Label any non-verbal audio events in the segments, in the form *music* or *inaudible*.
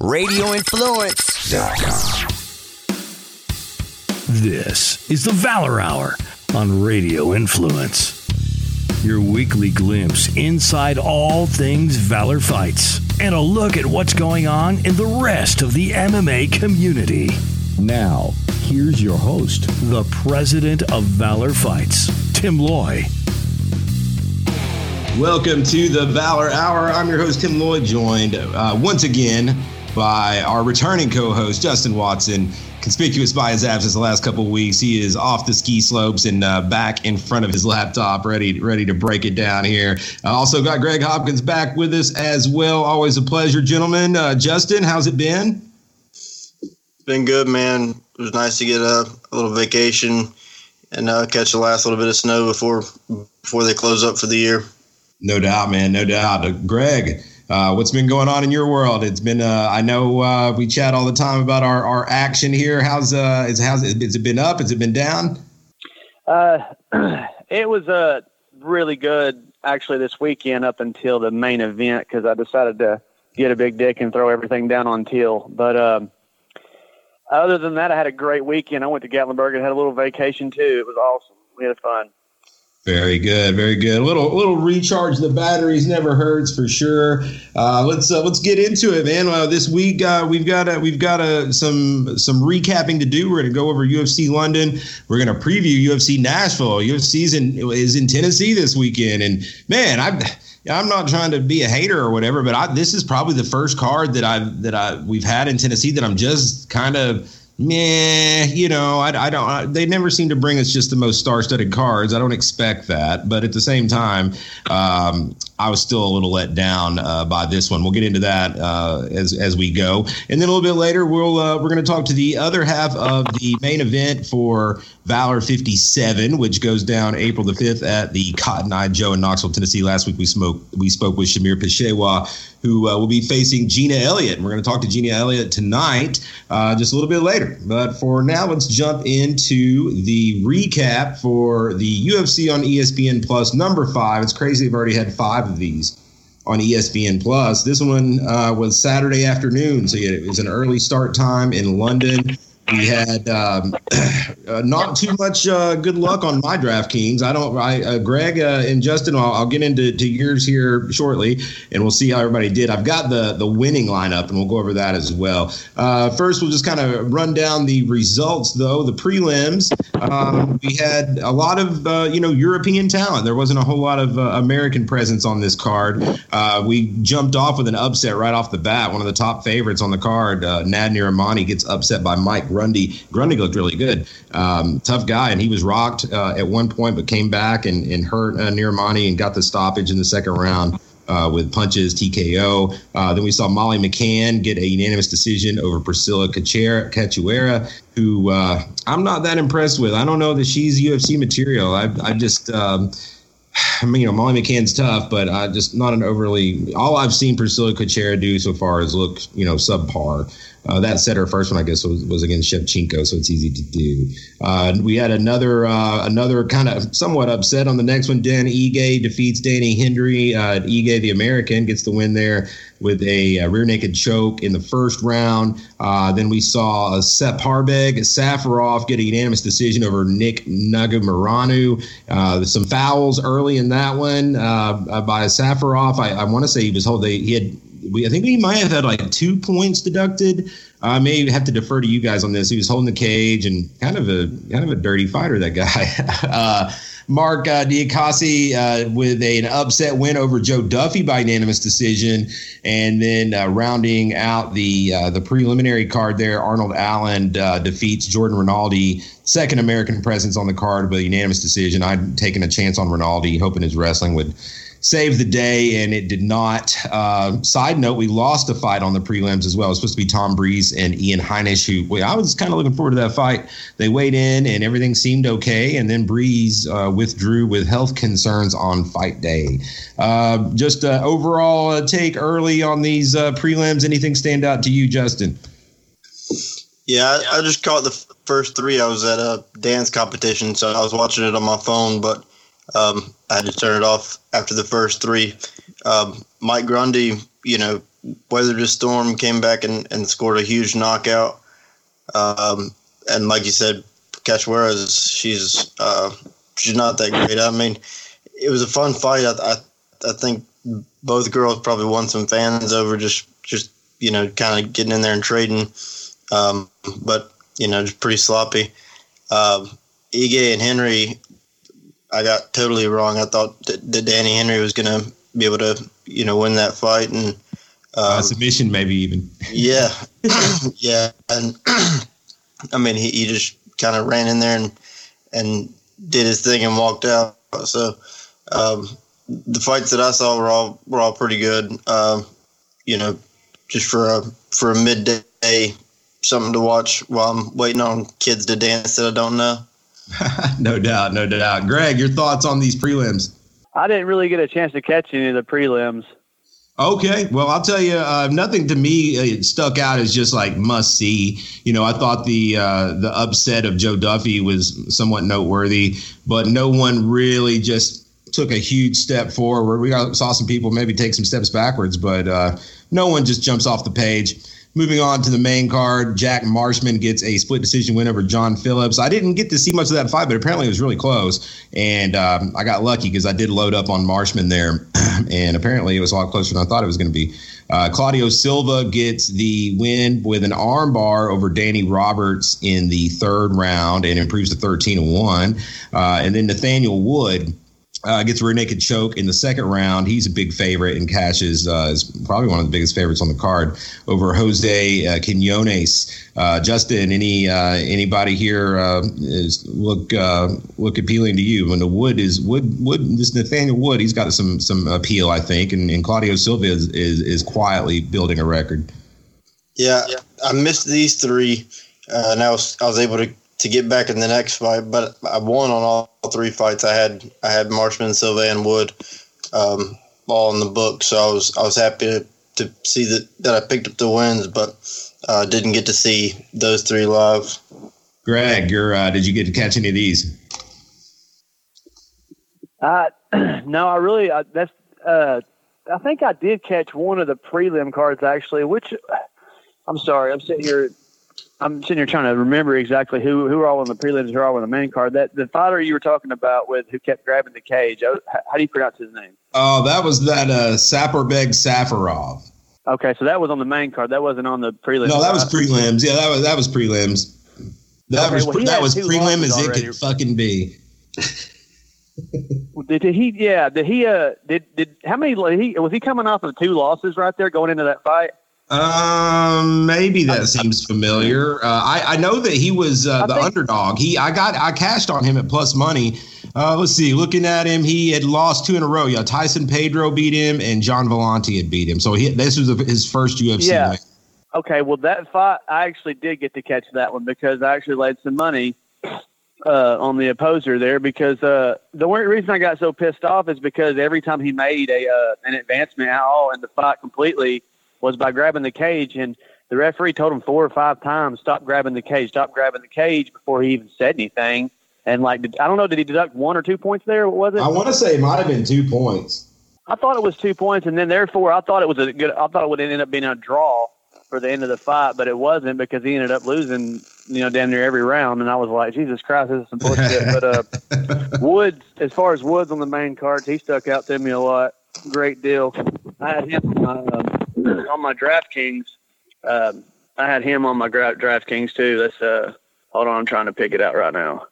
RadioInfluence.com. This is the Valor Hour on Radio Influence. Your weekly glimpse inside all things Valor fights and a look at what's going on in the rest of the MMA community. Now, here's your host, the president of Valor Fights, Tim Loy. Welcome to the Valor Hour. I'm your host, Tim Loy, joined uh, once again by our returning co host, Justin Watson. Conspicuous by his absence the last couple of weeks, he is off the ski slopes and uh, back in front of his laptop, ready ready to break it down here. Uh, also got Greg Hopkins back with us as well. Always a pleasure, gentlemen. Uh, Justin, how's it been? It's been good, man. It was nice to get a, a little vacation and uh, catch the last little bit of snow before before they close up for the year. No doubt, man. No doubt. Uh, Greg, uh, what's been going on in your world? It's been, uh, I know uh, we chat all the time about our, our action here. How's, uh, is, how's it, has it been up? Has it been down? Uh, *clears throat* it was uh, really good actually this weekend up until the main event because I decided to get a big dick and throw everything down on Till. But um, other than that, I had a great weekend. I went to Gatlinburg and had a little vacation too. It was awesome. We had fun. Very good, very good. A little, little recharge the batteries never hurts for sure. Uh, let's uh, let's get into it, man. This week uh, we've got we've got some some recapping to do. We're to go over UFC London. We're to preview UFC Nashville. UFC's in is in Tennessee this weekend, and man, I. I'm not trying to be a hater or whatever, but I, this is probably the first card that I've that I we've had in Tennessee that I'm just kind of meh, you know, I, I don't, I, they never seem to bring us just the most star studded cards. I don't expect that. But at the same time, um, I was still a little let down uh, by this one. We'll get into that uh, as, as we go. And then a little bit later, we'll, uh, we're going to talk to the other half of the main event for Valor 57, which goes down April the 5th at the Cotton Eye Joe in Knoxville, Tennessee. Last week we spoke, we spoke with Shamir Peshawa, who uh, will be facing Gina Elliott. And we're going to talk to Gina Elliott tonight, uh, just a little bit later. But for now, let's jump into the recap for the UFC on ESPN Plus number five. It's crazy they've already had five of these on ESPN Plus. This one uh, was Saturday afternoon, so it was an early start time in London. We had um, *clears throat* uh, not too much uh, good luck on my DraftKings. I don't. I uh, Greg uh, and Justin. I'll, I'll, get into to yours here shortly, and we'll see how everybody did. I've got the the winning lineup, and we'll go over that as well. Uh, first, we'll just kind of run down the results, though. The prelims. Um, we had a lot of uh, you know European talent. There wasn't a whole lot of American presence on this card. we jumped off with an upset right off the bat. One of the top favorites on the card, uh, Nad Narimani, gets upset by Mike. Grundy. Grundy looked really good. Um, tough guy, and he was rocked uh, at one point, but came back and, and hurt uh, Narimani and got the stoppage in the second round. Uh, with punches, TKO. Uh, then we saw Molly McCann get a unanimous decision over Priscilla Cachoeira, who uh, I'm not that impressed with. I don't know that she's UFC material. I, I just, um, *sighs* I mean, you know, Molly McCann's tough, but uh, just not an overly. All I've seen Priscilla Cachoeira do so far is look, you know, subpar. Uh, that said, her first one, I guess, was, was against Shevchenko, so it's easy to do. Uh, we had another uh, another kind of somewhat upset on the next one. Dan Ige defeats Danny Henry. Uh, Ige, the American, gets the win there with a, a rear naked choke in the first round. Uh, then we saw uh, Saparbeg, Safarov get a unanimous decision over Nick Negumereanu. Uh, some fouls early in that one uh, by Safarov. I, I want to say he was holding, he had we, I think we might have had like two points deducted. I may have to defer to you guys on this. He was holding the cage and kind of a kind of a dirty fighter. That guy, *laughs* uh, Marc uh, Diakiese, uh, with a, an upset win over Joe Duffy by unanimous decision, and then uh, rounding out the uh, the preliminary card there, Arnold Allen uh, defeats Jordan Rinaldi, second American presence on the card with a unanimous decision. I'd taken a chance on Rinaldi, hoping his wrestling would saved the day, and it did not. Uh, side note: We lost a fight on the prelims as well. It was supposed to be Tom Breeze and Ian Heinisch, who well, I was kind of looking forward to that fight. They weighed in, and everything seemed okay, and then Breeze uh, withdrew with health concerns on fight day. Uh, just uh, overall take early on these uh, prelims. Anything stand out to you, Justin? Yeah, I, I just caught the first three. I was at a dance competition, so I was watching it on my phone, but um, I had to turn it off after the first three. Um, Mike Grundy you know, weathered the storm, came back and, and scored a huge knockout. Um, and like you said, Cachoeira she's uh, she's not that great. I mean, it was a fun fight. I, I, I think both girls probably won some fans over just just you know kind of getting in there and trading, um, but you know just pretty sloppy. Uh, Ige and Henry, I got totally wrong. I thought that, that Danny Henry was going to be able to you know win that fight and um, uh, submission maybe even. *laughs* yeah, *coughs* yeah, and *coughs* I mean he, he just kind of ran in there and and did his thing and walked out. So um, the fights that I saw were all were all pretty good. Um, you know, just for a for a midday something to watch while I'm waiting on kids to dance that I don't know. *laughs* no doubt, no doubt. Greg, your thoughts on these prelims? I didn't really get a chance to catch any of the prelims. Okay, well, I'll tell you, uh, nothing to me uh, stuck out as just like must see. You know, I thought the uh, the upset of Joe Duffy was somewhat noteworthy, but no one really just took a huge step forward. We got, saw some people maybe take some steps backwards, but uh, no one just jumps off the page. Moving on to the main card, Jack Marshman gets a split decision win over John Phillips. I didn't get to see much of that fight, but apparently it was really close. And um, I got lucky because I did load up on Marshman there. *clears throat* and apparently it was a lot closer than I thought it was going to be. Uh, Claudio Silva gets the win with an armbar over Danny Roberts in the third round and improves to 13 1. Uh, and then Nathaniel Wood uh, gets rear naked choke in the second round. He's a big favorite, and Cash is, uh, is probably one of the biggest favorites on the card over Jose uh, Quinones. Uh, Justin, any uh, anybody here uh, is look look appealing to you? When the Wood is Wood Wood this Nathaniel Wood, he's got some some appeal, I think, and, and Claudio Silva is, is, is quietly building a record. Yeah, I missed these three, and I was I was able to to get back in the next fight, but I won on all three fights. I had I had Marshman, Silva, and Wood um, all in the book, so I was I was happy to, to see that that I picked up the wins, but uh, didn't get to see those three live. Greg, you're uh, did you get to catch any of these? Uh, *clears throat* no, I really I, that's uh, I think I did catch one of the prelim cards actually, which I'm sorry, I'm sitting here I'm sitting here trying to remember exactly who who are all on the prelims, who are all on the main card. That the fighter you were talking about with who kept grabbing the cage. How, how do you pronounce his name? Oh, that was that uh, Saparbeg Safarov. Okay, so that was on the main card. That wasn't on the prelims. No, that was prelims. Yeah, that was that was prelims. That okay, was well, that was prelim as it could fucking be. *laughs* *laughs* did, did he? Yeah. Did he? Uh. Did did how many? He was he coming off of two losses right there going into that fight? Um, maybe that seems familiar. Uh, I, I know that he was uh, the think, underdog. He I got I cashed on him at plus money. Uh, let's see. Looking at him, he had lost two in a row. Yeah, Tyson Pedro beat him, and Gian Villante had beat him. So he, this was his first UFC yeah. win. Okay, well that fight I actually did get to catch that one because I actually laid some money uh, on the opposer there because uh, the reason I got so pissed off is because every time he made a uh, an advancement at all in the fight completely was by grabbing the cage, and the referee told him four or five times, "Stop grabbing the cage, stop grabbing the cage," before he even said anything. And like, did, I don't know, did he deduct one or two points there? What was it? I want to say it might have been two points. I thought it was two points, and then therefore I thought it was a good. I thought it would end up being a draw for the end of the fight, but it wasn't because he ended up losing, you know, damn near every round. And I was like, Jesus Christ, this is some bullshit. but uh, *laughs* Woods, as far as Woods on the main cards, he stuck out to me a lot. Great deal. I had him. Uh, on my DraftKings. Um, I had him on my Draft DraftKings too. That's uh, hold on, I'm trying to pick it out right now.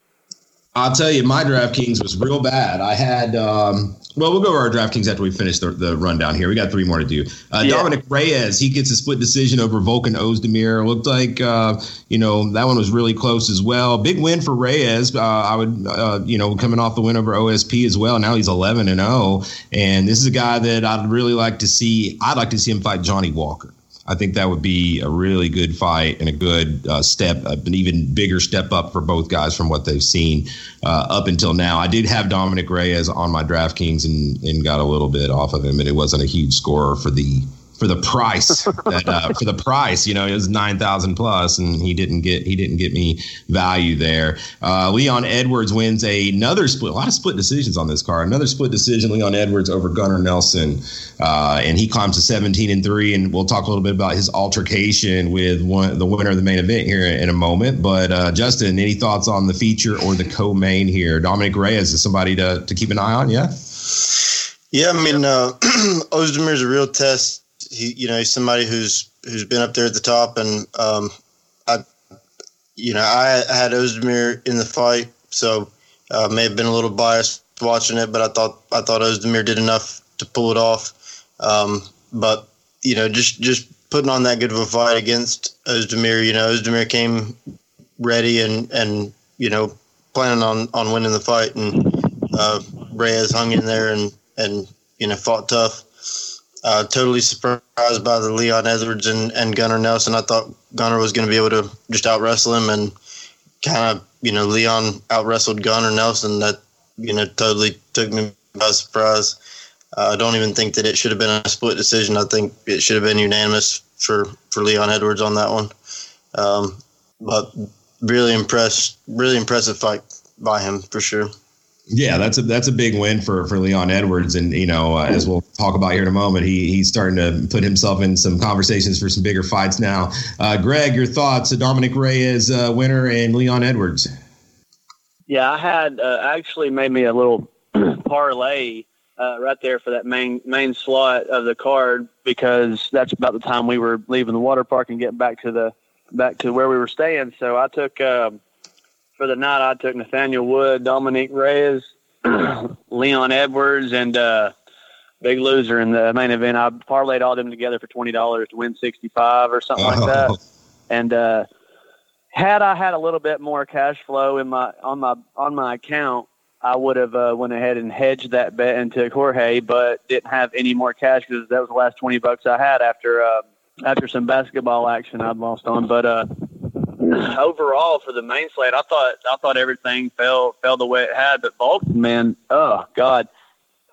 I'll tell you, my DraftKings was real bad. I had, um, well, we'll go over our DraftKings after we finish the, the rundown here. We got three more to do. Uh, yeah. Dominick Reyes, he gets a split decision over Volkan Ozdemir. Looked like, uh, you know, that one was really close as well. Big win for Reyes. Uh, I would, uh, you know, coming off the win over OSP as well. Now he's 11 and 0. And this is a guy that I'd really like to see. I'd like to see him fight Johnny Walker. I think that would be a really good fight and a good uh, step, uh, an even bigger step up for both guys from what they've seen uh, up until now. I did have Dominick Reyes on my DraftKings and, and got a little bit off of him, and it wasn't a huge score for the for the price *laughs* that uh, for the price you know it was 9000 plus and he didn't get he didn't get me value there. Uh, leon edwards wins another split a lot of split decisions on this car. Another split decision leon edwards over gunnar nelson. Uh, and he climbs to 17 and 3 and we'll talk a little bit about his altercation with one the winner of the main event here in a moment. But uh, justin any thoughts on the feature or the co-main here? Dominick reyes is somebody to, to keep an eye on yeah? Yeah, I mean, uh, *clears throat* Ozdemir's a real test he, you know, he's somebody who's who's been up there at the top, and um, I, you know, I, I had Ozdemir in the fight, so uh, may have been a little biased watching it, but I thought I thought Ozdemir did enough to pull it off. Um, but you know, just just putting on that good of a fight against Ozdemir, you know, Ozdemir came ready and and you know planning on on winning the fight, and uh, Reyes hung in there and and you know fought tough. Uh, totally surprised by the Leon Edwards and, and Gunnar Nelson. I thought Gunnar was going to be able to just out wrestle him, and kind of you know Leon out wrestled Gunnar Nelson. That you know totally took me by surprise. Uh, I don't even think that it should have been a split decision. I think it should have been unanimous for for Leon Edwards on that one. Um, but really impressed, really impressive fight by him for sure. Yeah, that's a that's a big win for for Leon Edwards, and you know, uh, as we'll talk about here in a moment, he he's starting to put himself in some conversations for some bigger fights now. Uh, Greg, your thoughts? Dominick Reyes uh, winner and Leon Edwards. Yeah, I had uh, actually made me a little *clears throat* parlay uh, right there for that main main slot of the card because that's about the time we were leaving the water park and getting back to the back to where we were staying. So I took. Um, for the night, I took Nathaniel Wood, Dominick Reyes, *clears throat* Leon Edwards, and uh, Big Loser in the main event. I parlayed all them together for twenty dollars to win sixty five or something oh. like that. Oh. And uh, had I had a little bit more cash flow in my on my on my account, I would have uh, went ahead and hedged that bet and took Jorge, but didn't have any more cash because that was the last twenty bucks I had after uh, after some basketball action I'd lost on. But uh, overall for the main slate, I thought I thought everything fell fell the way it had. But Volkan, man, oh god,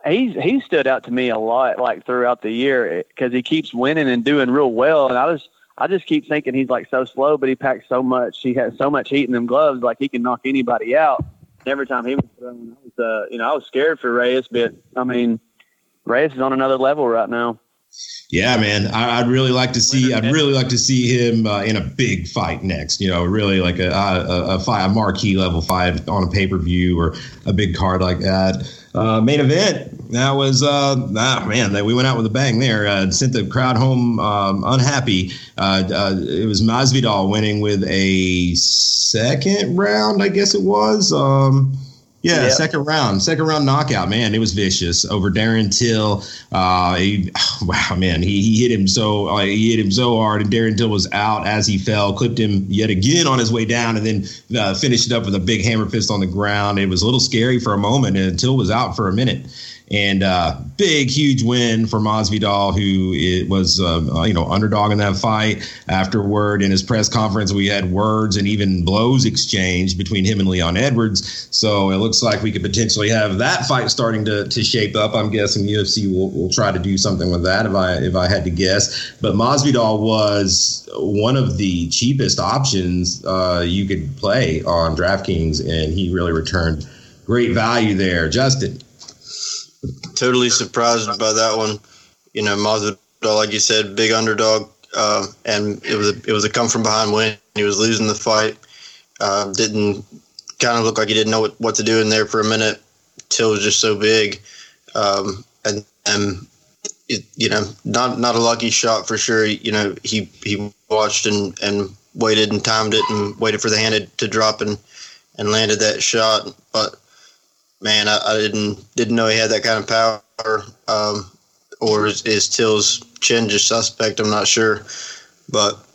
he's he stood out to me a lot like throughout the year because he keeps winning and doing real well. And I just I just keep thinking he's like so slow, but he packs so much. He has so much heat in them gloves, like he can knock anybody out. And every time he was throwing, I was uh, you know I was scared for Reyes, but I mean Reyes is on another level right now. Yeah, man, I, would really like to see. I'd really like to see him uh, in a big fight next. You know, really like a a, a fight, a marquee level fight on a pay per view or a big card like that. Uh, main event. That was uh, ah, man. That We went out with a bang there. Uh, sent the crowd home um, unhappy. Uh, uh, it was Masvidal winning with a second round, I guess it was. Um, yeah, yep. second round, second round knockout. Man, it was vicious over Darren Till. Uh, he, *sighs* wow, man, he, he hit him so uh, he hit him so hard, and Darren Till was out as he fell, clipped him yet again on his way down, and then uh, finished it up with a big hammer fist on the ground. It was a little scary for a moment, and Till was out for a minute and uh, big, huge win for Masvidal, who it was uh, you know underdog in that fight. Afterward, in his press conference, we had words and even blows exchanged between him and Leon Edwards. So it looks like we could potentially have that fight starting to, to shape up. I'm guessing UFC will, will try to do something with that if I if I had to guess. But Masvidal was one of the cheapest options uh, you could play on DraftKings, and he really returned great value there. Justin totally surprised by that one. You know, Masvidal, like you said, big underdog, uh, and it was a, it was a come from behind win. He was losing the fight. Uh, didn't kind of look like he didn't know what, what to do in there for a minute. Till it was just so big, um, and and it, you know, not not a lucky shot for sure. You know, he he watched and and waited and timed it and waited for the hand to drop and and landed that shot, but man, I, I, didn't didn't know he had that kind of power. Um, or is, is Till's chin just suspect? I'm not sure, but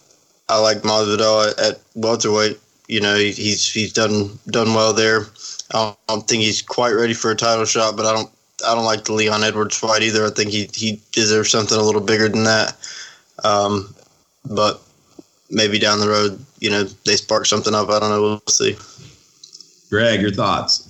I like Masvidal at, at welterweight. You know, he, he's he's done done well there. I don't, think he's quite ready for a title shot, but I don't I don't like the Leon Edwards fight either. I think he he deserves something a little bigger than that. Um, but maybe down the road, you know, they spark something up. I don't know. We'll see. Greg, your thoughts?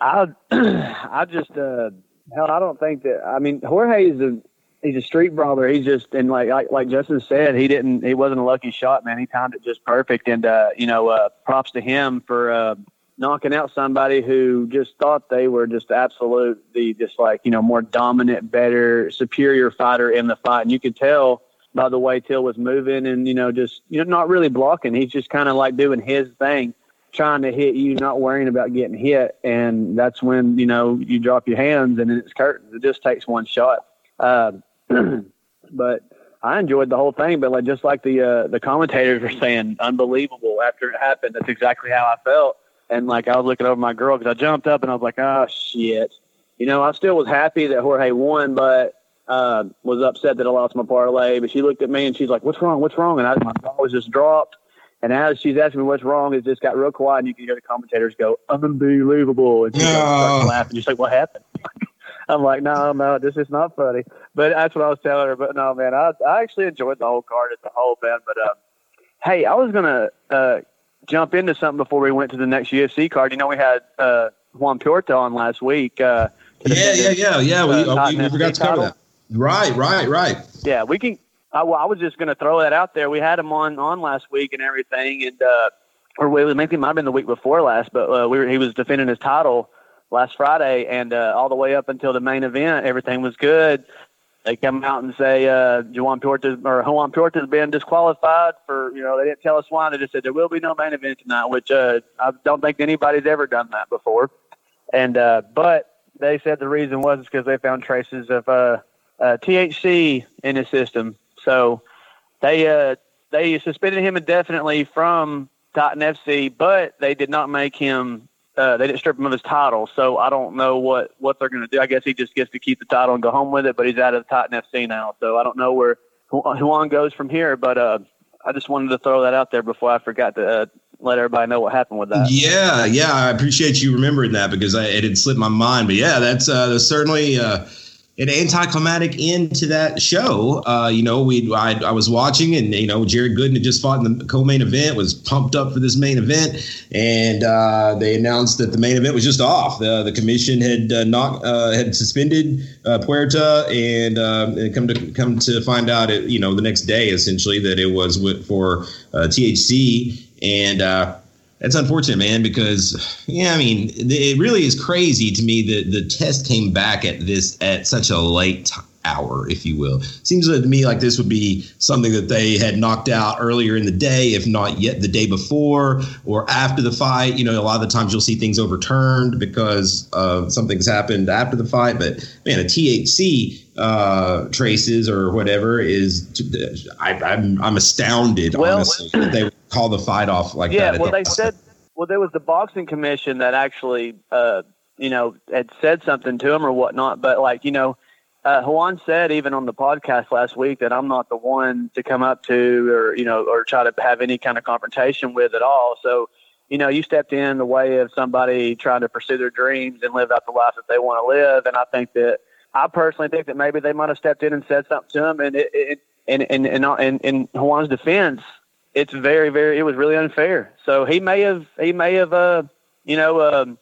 I *clears throat* I just uh hell I don't think that I mean Jorge is a he's a street brawler. He's just and like like, like Justin said, he didn't he wasn't a lucky shot, man. He timed it just perfect, and uh, you know, uh, props to him for uh, knocking out somebody who just thought they were just absolute the just like you know more dominant, better, superior fighter in the fight, and you could tell by the way Till was moving and you know just you know not really blocking. He's just kind of like doing his thing trying to hit you, not worrying about getting hit, and that's when you know you drop your hands and it's curtains. It just takes one shot. Uh, *clears throat* but I enjoyed the whole thing. But like just like the uh, the commentators were saying, unbelievable after it happened. That's exactly how I felt. And like I was looking over my girl because I jumped up and I was like, oh shit. You know, I still was happy that Jorge won, but uh, was upset that I lost my parlay. But she looked at me and she's like, "What's wrong? What's wrong?" And I, my ball was just dropped. And as she's asking me what's wrong, it just got real quiet, and you can hear the commentators go, "Unbelievable!" And she no. starts laughing, just like, "What happened?" *laughs* I'm like, "No, no, this is not funny." But that's what I was telling her. But no, man, I I actually enjoyed the whole card as a whole, man. But um, hey, I was gonna uh, jump into something before we went to the next UFC card. You know, we had uh, Juan Puerta on last week. Uh, yeah, yeah, yeah, yeah. We, uh, we, we forgot to cover title. that. Right, right, right. Yeah, we can I, well, I was just going to throw that out there. We had him on on last week and everything, and uh, or maybe it might have been the week before last, but uh, we were, he was defending his title last Friday, and uh, all the way up until the main event, everything was good. They come out and say uh, Juan Puerta or Juan Puerta has been disqualified for you know they didn't tell us why. They just said there will be no main event tonight, which uh, I don't think anybody's ever done that before. And uh, but they said the reason was because they found traces of uh, uh, THC in his system so they uh, they suspended him indefinitely from Titan FC, but they did not make him. Uh, they didn't strip him of his title, so I don't know what what they're going to do. I guess he just gets to keep the title and go home with it, but he's out of Titan FC now, so I don't know where Juan goes from here. But uh, I just wanted to throw that out there before I forgot to uh, let everybody know what happened with that. Yeah, yeah, I appreciate you remembering that because I, it had slipped my mind. But yeah, that's, uh, certainly uh, an anticlimactic end to that show. Uh, you know, we I, I, was watching, and you know, Jared Gooden had just fought in the co-main event, was pumped up for this main event, and uh, they announced that the main event was just off. The the commission had uh, not uh, had suspended uh, Puerta, and, uh, come to come to find out, it, you know, the next day essentially that it was for THC, and that's unfortunate, man, because yeah, I mean, it really is crazy to me that the test came back at this at such a late hour, if you will. Seems to me like this would be something that they had knocked out earlier in the day, if not yet the day before or after the fight. You know, a lot of the times you'll see things overturned because uh, something's happened after the fight. But man, a THC uh, traces or whatever is I, am I'm, I'm astounded well, honestly they would call the fight off like yeah, that. Yeah, well they said well there was the boxing commission that actually uh, you know had said something to him or whatnot, but like you know. Uh, Juan said even on the podcast last week that I'm not the one to come up to or you know or try to have any kind of confrontation with at all. So you know you stepped in the way of somebody trying to pursue their dreams and live out the life that they want to live, and I think that I personally think that maybe they might have stepped in and said something to him, and it, it and and and in, in Juan's defense, it's very very it was really unfair. So he may have he may have uh you know um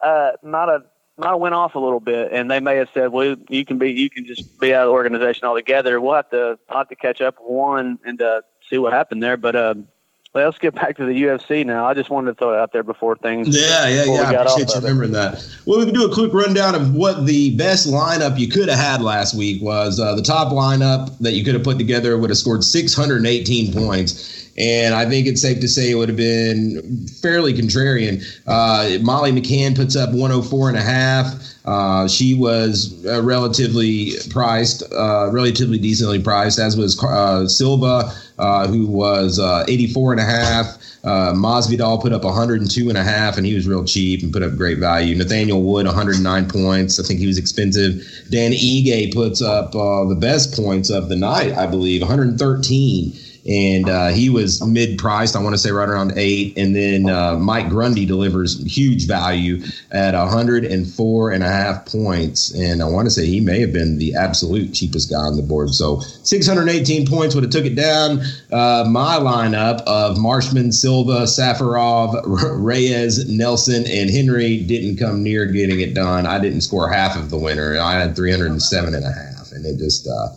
uh have might have went off a little bit, and they may have said, well you can be you can just be out of the organization altogether. We'll have to I'll have to catch up with Juan and uh, see what happened there, but. um well, let's get back to the UFC now. I just wanted to throw it out there before things. Yeah, yeah, yeah. I appreciate you remembering that. Well, we can do a quick rundown of what the best lineup you could have had last week was. Uh, the top lineup that you could have put together would have scored 618 points. And I think it's safe to say it would have been fairly contrarian. Uh, Molly McCann puts up 104 and a half. Uh, she was uh, relatively priced, uh, relatively decently priced, as was uh, Silva, uh, who was 84 and a half. Uh, Masvidal put up 102 and a half, and he was real cheap and put up great value. Nathaniel Wood 109 points. I think he was expensive. Dan Ige puts up the best points of the night, I believe, 113 and uh, he was mid priced. I want to say right around eight. And then uh, Mike Grundy delivers huge value at 104 and a half points. And I want to say he may have been the absolute cheapest guy on the board. So 618 points would have took it down. Uh, my lineup of Marshman, Silva, Safarov, Reyes, Nelson, and Henry didn't come near getting it done. I didn't score half of the winner. I had 307 and a half and it just uh,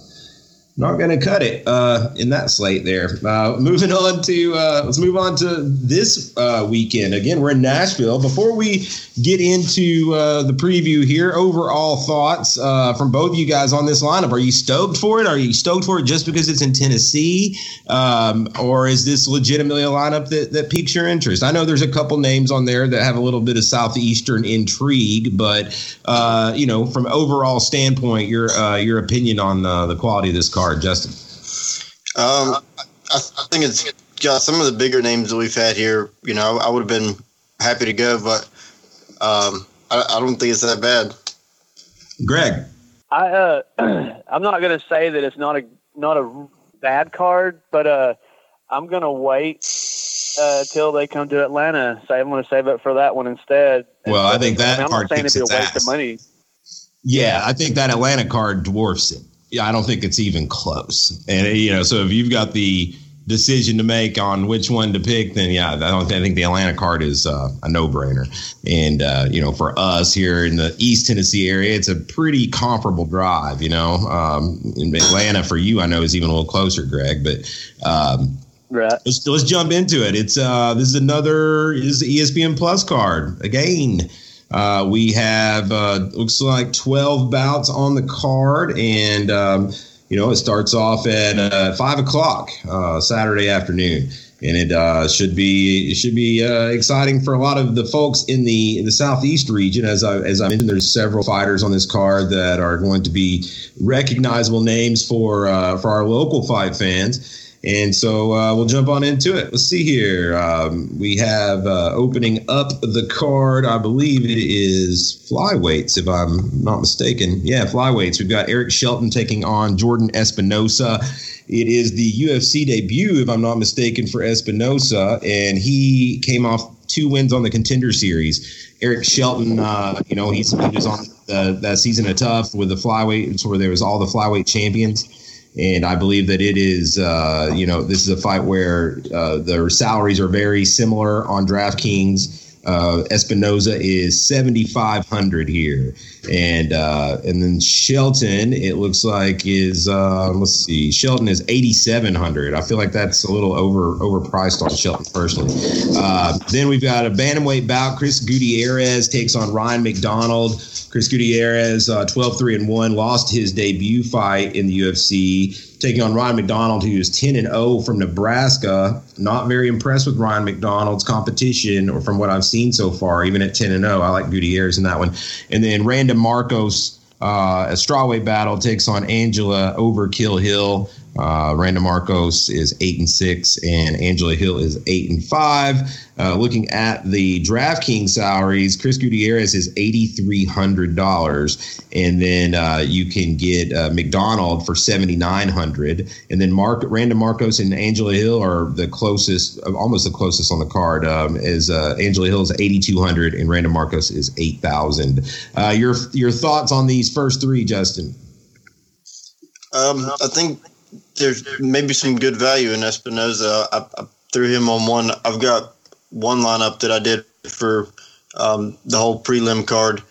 not going to cut it uh, in that slate there. Uh, moving on to uh, let's move on to this uh, weekend. Again, we're in Nashville. Before we get into uh, the preview here, overall thoughts uh, from both of you guys on this lineup. Are you stoked for it? Are you stoked for it just because it's in Tennessee, um, or is this legitimately a lineup that that piques your interest? I know there's a couple names on there that have a little bit of southeastern intrigue, but you know, from overall standpoint, your your opinion on the quality of this card card, Justin? Um, I, I think it's got some of the bigger names that we've had here. You know, I, would have been happy to go, but um, I, I, don't think it's that bad. Greg, I uh, *clears throat* I'm not going to say that it's not a not a bad card, but uh, I'm going to wait uh, till they come to Atlanta. So I'm going to save it for that one instead. Well, I think that I mean, I'm card not saying it'd be a waste ass. of money. Yeah, I think that Atlanta card dwarfs it yeah, I don't think it's even close. And you know, so if you've got the decision to make on which one to pick, then yeah, I don't I think the Atlanta card is uh, a no brainer. And uh, you know, for us here in the East Tennessee area, it's a pretty comparable drive. You know, um, in Atlanta for you, I know is even a little closer, Greg, but. Um, Right. Let's, let's jump into it. It's uh, this is another is ESPN Plus card again. Uh, we have uh, looks like 12 bouts on the card, and um, you know it starts off at uh, five o'clock uh, Saturday afternoon, and it uh, should be it should be uh, exciting for a lot of the folks in the in the southeast region. As I as I mentioned, there's several fighters on this card that are going to be recognizable names for for our local fight fans. And so uh, we'll jump on into it. Let's see here. Um, we have uh, opening up the card. I believe it is flyweights, if I'm not mistaken. Yeah, flyweights. We've got Eric Shelton taking on Jordan Espinosa. It is the UFC debut, if I'm not mistaken, for Espinosa, and he came off two wins on the Contender Series. Eric Shelton, uh, you know, he's, he was on the, that season of Tough with the flyweight, where there was all the flyweight champions and I believe that it is, uh, you know, this is a fight where uh, their salaries are very similar on DraftKings. Uh, Espinosa is seventy five hundred here, and uh, and then Shelton it looks like is uh, let's see Shelton is eighty seven hundred. I feel like that's a little over overpriced on Shelton personally. Uh, then we've got a bantamweight bout. Chris Gutierrez takes on Ryan MacDonald. Chris Gutierrez, uh, 12 3 and 1, lost his debut fight in the UFC, taking on Ryan MacDonald, who is 10 and 0 from Nebraska. Not very impressed with Ryan MacDonald's competition, or from what I've seen so far, even at 10 and 0. I like Gutierrez in that one. And then Randa Markos, uh, a strawweight battle, takes on Angela Overkill Hill. Uh, Markos is eight and six, and Angela Hill is eight and five. Uh, looking at the DraftKings salaries, Chris Gutierrez is eighty three hundred dollars, and then uh, you can get uh, MacDonald for seventy nine hundred, and then Mark Randa Markos and Angela Hill are the closest, almost the closest on the card. Um, is uh, Angela Hill is eighty two hundred, and Randa Markos is eight thousand. Uh, your your thoughts on these first three, Justin? Um, I think there's maybe some good value in Espinosa. I, I, threw him on one. I've got one lineup that I did for um, the whole prelim card,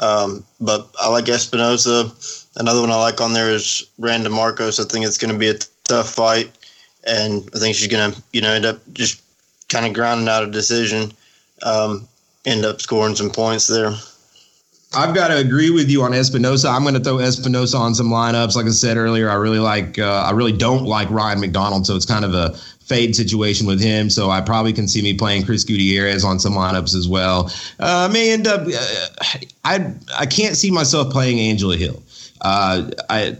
um, but I like Espinosa. Another one I like on there is Randa Markos. I think it's going to be a tough fight, and I think she's going to you know end up just kind of grinding out a decision, um, end up scoring some points there. I've got to agree with you on Espinosa. I'm going to throw Espinosa on some lineups. Like I said earlier, I really like. Uh, I really don't like Ryan MacDonald, so it's kind of a fade situation with him. So I probably can see me playing Chris Gutierrez on some lineups as well. Uh, may end up. Uh, I I can't see myself playing Angela Hill. Uh, I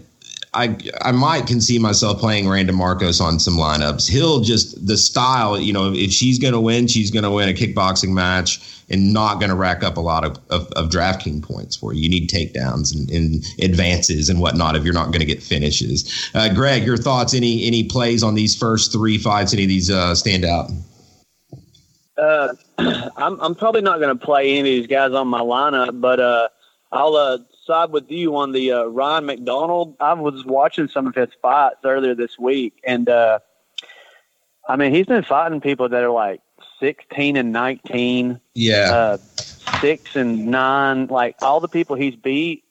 I I might can see myself playing Randa Markos on some lineups. He'll just the style, you know, if she's going to win, she's going to win a kickboxing match and not going to rack up a lot of, of, of DraftKings points for you. You need takedowns and, and advances and whatnot if you're not going to get finishes. Uh, Greg, your thoughts? Any any plays on these first three fights? Any of these uh, stand out? Uh, *clears throat* I'm I'm probably not going to play any of these guys on my lineup, but uh, I'll uh, side with you on the uh, Ryan MacDonald. I was watching some of his fights earlier this week, and uh, I mean, he's been fighting people that are like 16 and 19. Yeah. Uh, six and nine. Like all the people he's beat,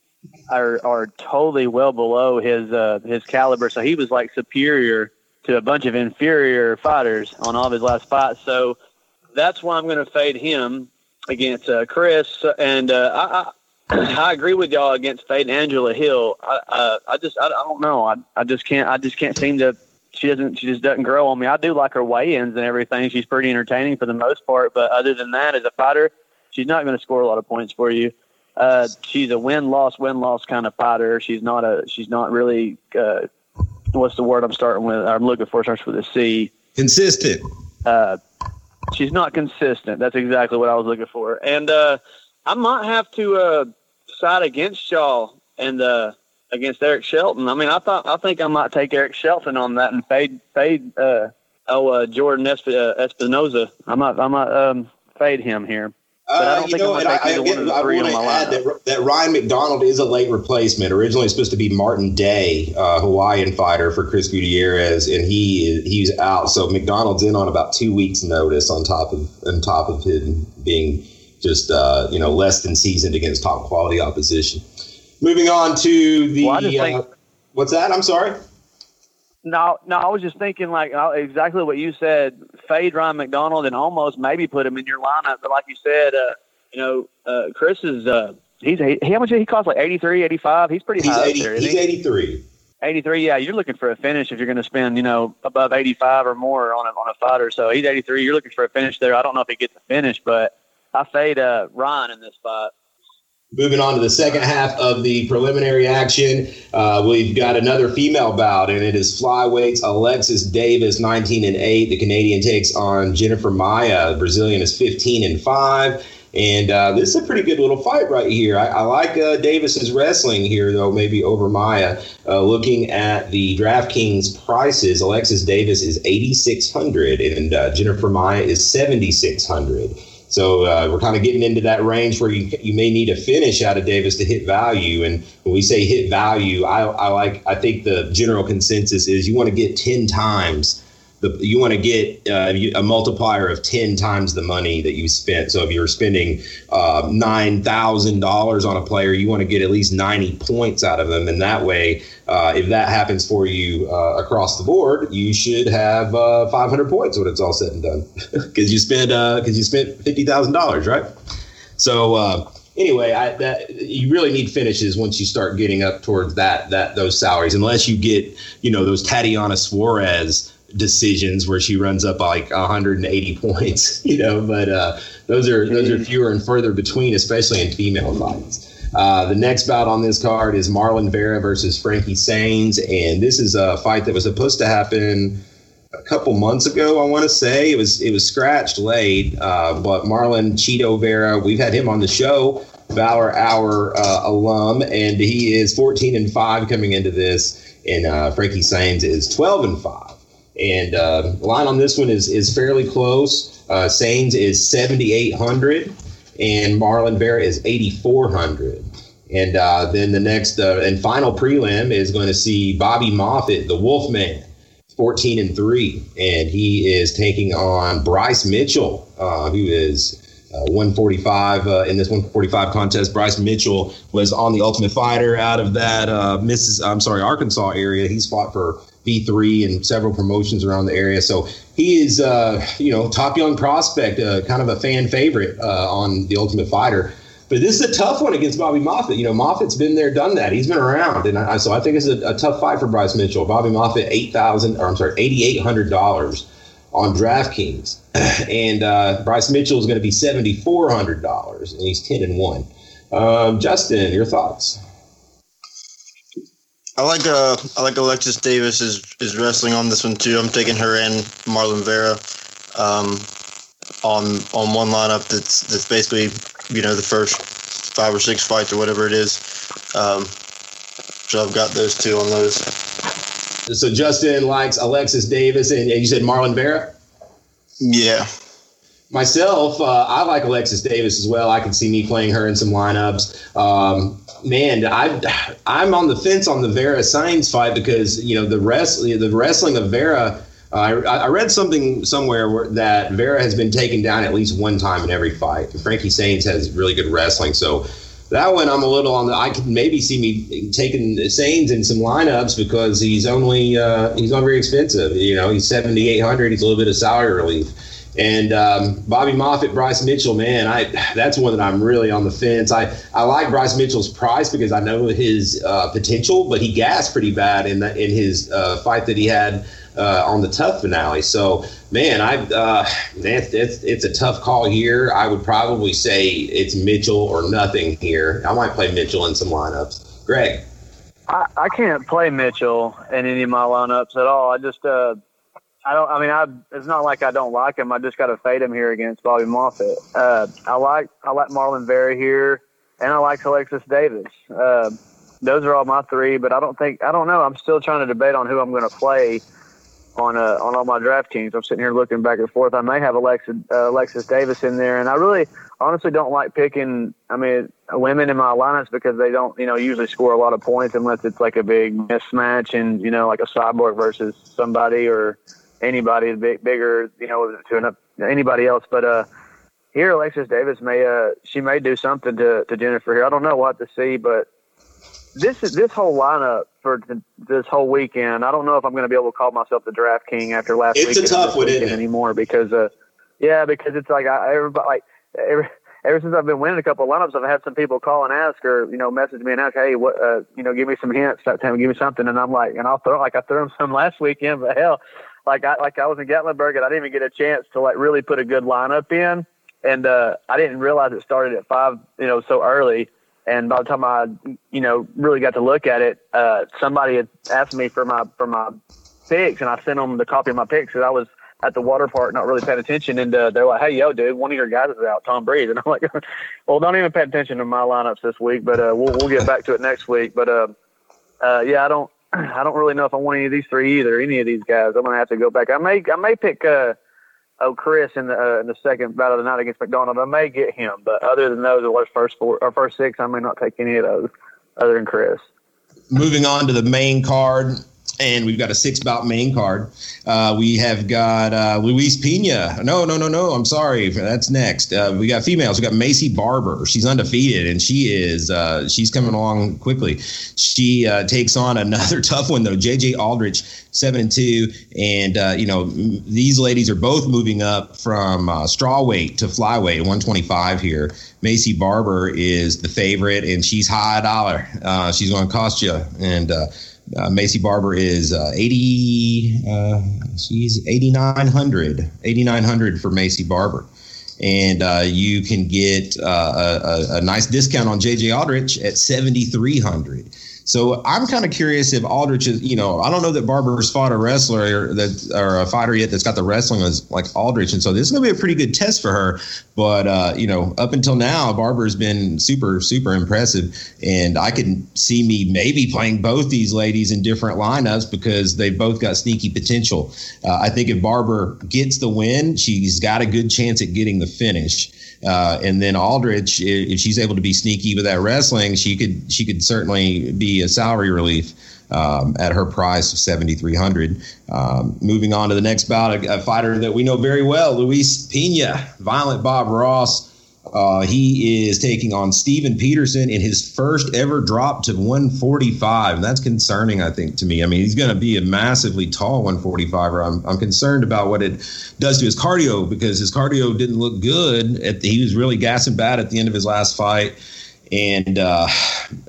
are are totally well below his uh, his caliber. So he was like superior to a bunch of inferior fighters on all of his last fights. So that's why I'm going to fade him against uh, Chris. And uh, I, I agree with y'all against fading Angela Hill. I uh, I just I, I don't know. I I just can't I just can't seem to. She doesn't. She just doesn't grow on me. I do like her weigh-ins and everything. She's pretty entertaining for the most part. But other than that, as a fighter, she's not going to score a lot of points for you. Uh, she's a win loss win loss kind of fighter. She's not a she's not really uh, what's the word I'm starting with? I'm looking for starts with a C. Consistent. Uh, she's not consistent. That's exactly what I was looking for. And uh, I might have to uh, side against y'all and uh, against Eric Shelton. I mean, I thought I think I might take Eric Shelton on that and fade fade uh, oh uh, Jordan Esp- uh, Espinosa. I might I might um, fade him here. But I Uh, don't you think know, I'm and I, I, either one of again, the I three want on to my add that, that Ryan MacDonald is a late replacement. Originally supposed to be Martin Day, uh, Hawaiian fighter for Chris Gutierrez, and he he's out. So MacDonald's in on about two weeks' notice on top of on top of him being just uh, you know less than seasoned against top quality opposition. Moving on to the Well, I uh, think- what's that? I'm sorry. No, no, I was just thinking like uh, exactly what you said. Fade Ryan MacDonald and almost maybe put him in your lineup. But like you said, uh, you know, uh, Chris is uh, he's he, how much did he cost? Like 83, 85? He's pretty He's high eighty. up there. isn't He's he? eighty three. 83. Yeah, you're looking for a finish if you're going to spend you know above 85 or more on a on a fighter. So he's 83. You're looking for a finish there. I don't know if he gets a finish, but I fade uh, Ryan in this spot. Moving on to the second half of the preliminary action, uh, we've got another female bout, and it is flyweights. Alexis Davis, 19 and 8. The Canadian takes on Jennifer Maia. The Brazilian is 15 and 5. And uh, this is a pretty good little fight right here. I, I like uh, Davis's wrestling here, though, maybe over Maia. Uh, looking at the DraftKings prices, Alexis Davis is 8,600 and uh, Jennifer Maia is 7,600. So uh, we're kind of getting into that range where you you may need a finish out of Davis to hit value. And when we say hit value, I, I like I think the general consensus is you want to get ten times the you want to get uh, a multiplier of ten times the money that you spent. So if you're spending uh, thousand dollars on a player, you want to get at least ninety points out of them, and that way, uh, if that happens for you uh, across the board, you should have uh, five hundred points when it's all said and done, *laughs* because you spent because you spent fifty thousand dollars, right? So uh, anyway, I, that you really need finishes once you start getting up towards that that those salaries, unless you get you know those Tatiana Suarez decisions where she runs up like 180 *laughs* points, you know. But uh, those are those are fewer and further between, especially in female fights. Uh, the next bout on this card is Marlon Vera versus Frankie Saenz, and this is a fight that was supposed to happen a couple months ago. I want to say it was it was scratched late, uh, but Marlon Cheeto Vera, we've had him on the show, Valor Hour uh, alum, and he is 14 and five coming into this, and uh, Frankie Saenz is 12 and five. And uh, line on this one is is fairly close. Uh, Saenz is 7,800, and Marlon Vera is 8,400. And uh, then the next uh, and final prelim is going to see Bobby Moffett, the Wolfman, 14 and 3 and he is taking on bryce mitchell uh, who is uh, 145 uh, in this 145 contest bryce mitchell was on the ultimate fighter out of that uh, mrs i'm sorry arkansas area he's fought for v3 and several promotions around the area so he is uh, you know top young prospect uh, kind of a fan favorite uh, on the ultimate fighter but this is a tough one against Bobby Moffett. You know, Moffett's been there, done that. He's been around, and I, so I think it's a, a tough fight for Bryce Mitchell. Bobby Moffett, eight thousand, or I'm sorry, eighty eight hundred dollars on DraftKings, *clears throat* and uh, Bryce Mitchell is going to be seventy four hundred dollars, and he's ten and one. Um, Justin, your thoughts? I like uh I like Alexis Davis is is wrestling on this one too. I'm taking her and Marlon Vera um, on on one lineup that's that's basically you know the first five or six fights or whatever it is. Um, so I've got those two on those. So Justin likes Alexis Davis, and, and you said Marlon Vera. Yeah, Myself, uh, I like Alexis Davis as well. I can see me playing her in some lineups. Um, man, I I'm on the fence on the Vera Saenz fight because you know the wrestling the wrestling of Vera. Uh, I, I read something somewhere where, that Vera has been taken down at least one time in every fight. Frankie Saenz has really good wrestling, so that one I'm a little on the. I could maybe see me taking Saenz in some lineups because he's only uh, he's not very expensive. You know, he's seventy eight hundred. He's a little bit of salary relief. And um, Bobby Moffett, Bryce Mitchell, man, I that's one that I'm really on the fence. I, I like Bryce Mitchell's price because I know his uh, potential, but he gassed pretty bad in the, in his uh, fight that he had uh, on the tough finale. So, man, I uh, it's, it's, it's a tough call here. I would probably say it's Mitchell or nothing here. I might play Mitchell in some lineups. Greg. I, I can't play Mitchell in any of my lineups at all. I just uh, I don't. I mean, I. It's not like I don't like him. I just got to fade him here against Bobby Moffett. Uh, I like. I like Marlon Vera here, and I like Alexis Davis. Uh, those are all my three. But I don't think. I don't know. I'm still trying to debate on who I'm going to play on uh, on all my draft teams. I'm sitting here looking back and forth. I may have Alexis uh, Alexis Davis in there, and I really honestly don't like picking. I mean, women in my lineups because they don't, you know, usually score a lot of points unless it's like a big mismatch and you know, like a cyborg versus somebody or anybody big, bigger, you know, to enough, anybody else. But uh, here, Alexis Davis may uh, she may do something to, to Jennifer here. I don't know what to see, but this is this whole lineup for this whole weekend. I don't know if I'm going to be able to call myself the draft king after last it's weekend, a tough one, anymore because uh, yeah, because it's like I, everybody like. Every, ever since I've been winning a couple of lineups, I've had some people call and ask or, you know, message me and ask, Hey, what, uh, you know, give me some hints, that time, give me something. And I'm like, and I'll throw, like I threw them some *laughs* last weekend, but hell, like I like I was in Gatlinburg and I didn't even get a chance to like really put a good lineup in, and uh, I didn't realize it started at five, you know, so early. And by the time I, you know, really got to look at it, uh, somebody had asked me for my for my picks, and I sent them the copy of my picks. because I was at the water park, not really paying attention, and uh, they're like, "Hey, yo, dude, one of your guys is out, Tom Breese," and I'm like, *laughs* "Well, don't even pay attention to my lineups this week, but uh, we'll we'll get back to it next week." But uh, uh, yeah, I don't I don't really know if I want any of these three either. Any of these guys, I'm gonna have to go back. I may I may pick uh, oh Chris in the uh, in the second battle of the night against MacDonald. I may get him, but other than those, the first four or first six, I may not take any of those other than Chris. Moving on to the main card, and we've got a six bout main card. Uh, we have got uh, Luis Pena. No, no, no, no. I'm sorry. That's next. Uh, we got females. We got Maycee Barber. She's undefeated, and she is uh, she's coming along quickly. She uh, takes on another *laughs* tough one though. JJ Aldrich, seven and two, and uh, you know these ladies are both moving up from straw weight to flyweight, 125 here. Maycee Barber is the favorite, and she's high dollar. she's going to cost you and uh, Maycee Barber is uh, 80, uh, she's 8,900, 8,900 for Maycee Barber. And uh, you can get uh, a, a, nice discount on JJ Aldrich at 7,300. So I'm kind of curious if Aldrich is, you know, I don't know that Barber's fought a wrestler or that or a fighter yet that's got the wrestling as like Aldrich, and so this is going to be a pretty good test for her. But uh, you know, up until now, Barber's been super super impressive, and I can see me maybe playing both these ladies in different lineups because they've both got sneaky potential. Uh, I think if Barber gets the win, she's got a good chance at getting the finish. Uh, and then Aldrich, if she's able to be sneaky with that wrestling, she could she could certainly be a salary relief um, at her price of seventy three hundred. Um, moving on to the next bout, a, a, fighter that we know very well, Luis Pena, Violent Bob Ross. Uh, he is taking on Steven Peterson in his first ever drop to 145. And That's concerning, I think, to me. I mean, he's going to be a massively tall 145er. I'm, I'm concerned about what it does to his cardio because his cardio didn't look good. The, he was really gassing bad at the end of his last fight. And uh,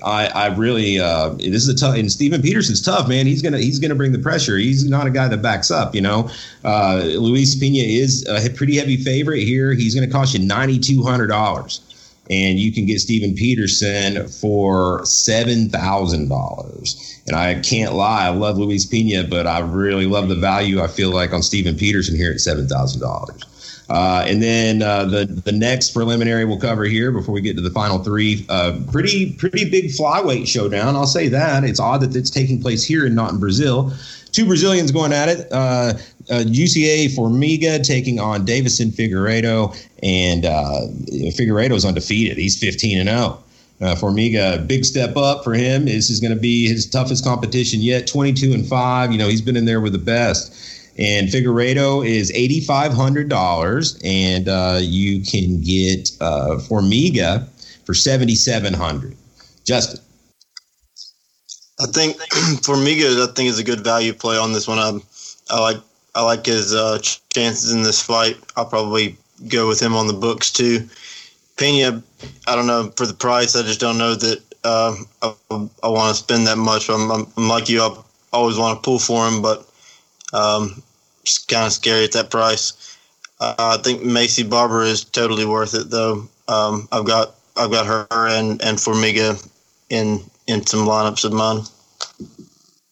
I, I really, uh, this is a tough. And Steven Peterson's tough, man. He's gonna, he's gonna bring the pressure. He's not a guy that backs up, you know. Uh, Luis Pena is a pretty heavy favorite here. He's gonna cost you ninety two hundred dollars, and you can get Steven Peterson for seven thousand dollars. And I can't lie, I love Luis Pena, but I really love the value I feel like on Steven Peterson here at seven thousand dollars. Uh, and then uh, the the next preliminary we'll cover here before we get to the final three. Uh, pretty pretty big flyweight showdown. I'll say that. It's odd that it's taking place here and not in Brazil. Two Brazilians going at it. UCA uh, Formiga taking on Deiveson Figueiredo, and uh, is undefeated. He's 15 and 0. Uh, Formiga, big step up for him. This is going to be his toughest competition yet. 22 and 5. You know, he's been in there with the best. And Figueiredo is $8,500. And uh, you can get uh, Formiga for 7,700. Justin. I think *clears throat* Formiga, I think is a good value play on this one. I, I like I like his uh, chances in this fight. I'll probably go with him on the books too. Pena, I don't know for the price. I just don't know that uh, I, I want to spend that much. I'm, I'm, I'm, like you. I always want to pull for him, but um, kind of scary at that price. Uh, I think Maycee Barber is totally worth it, though. Um, I've got I've got her and and Formiga in in some lineups of mine.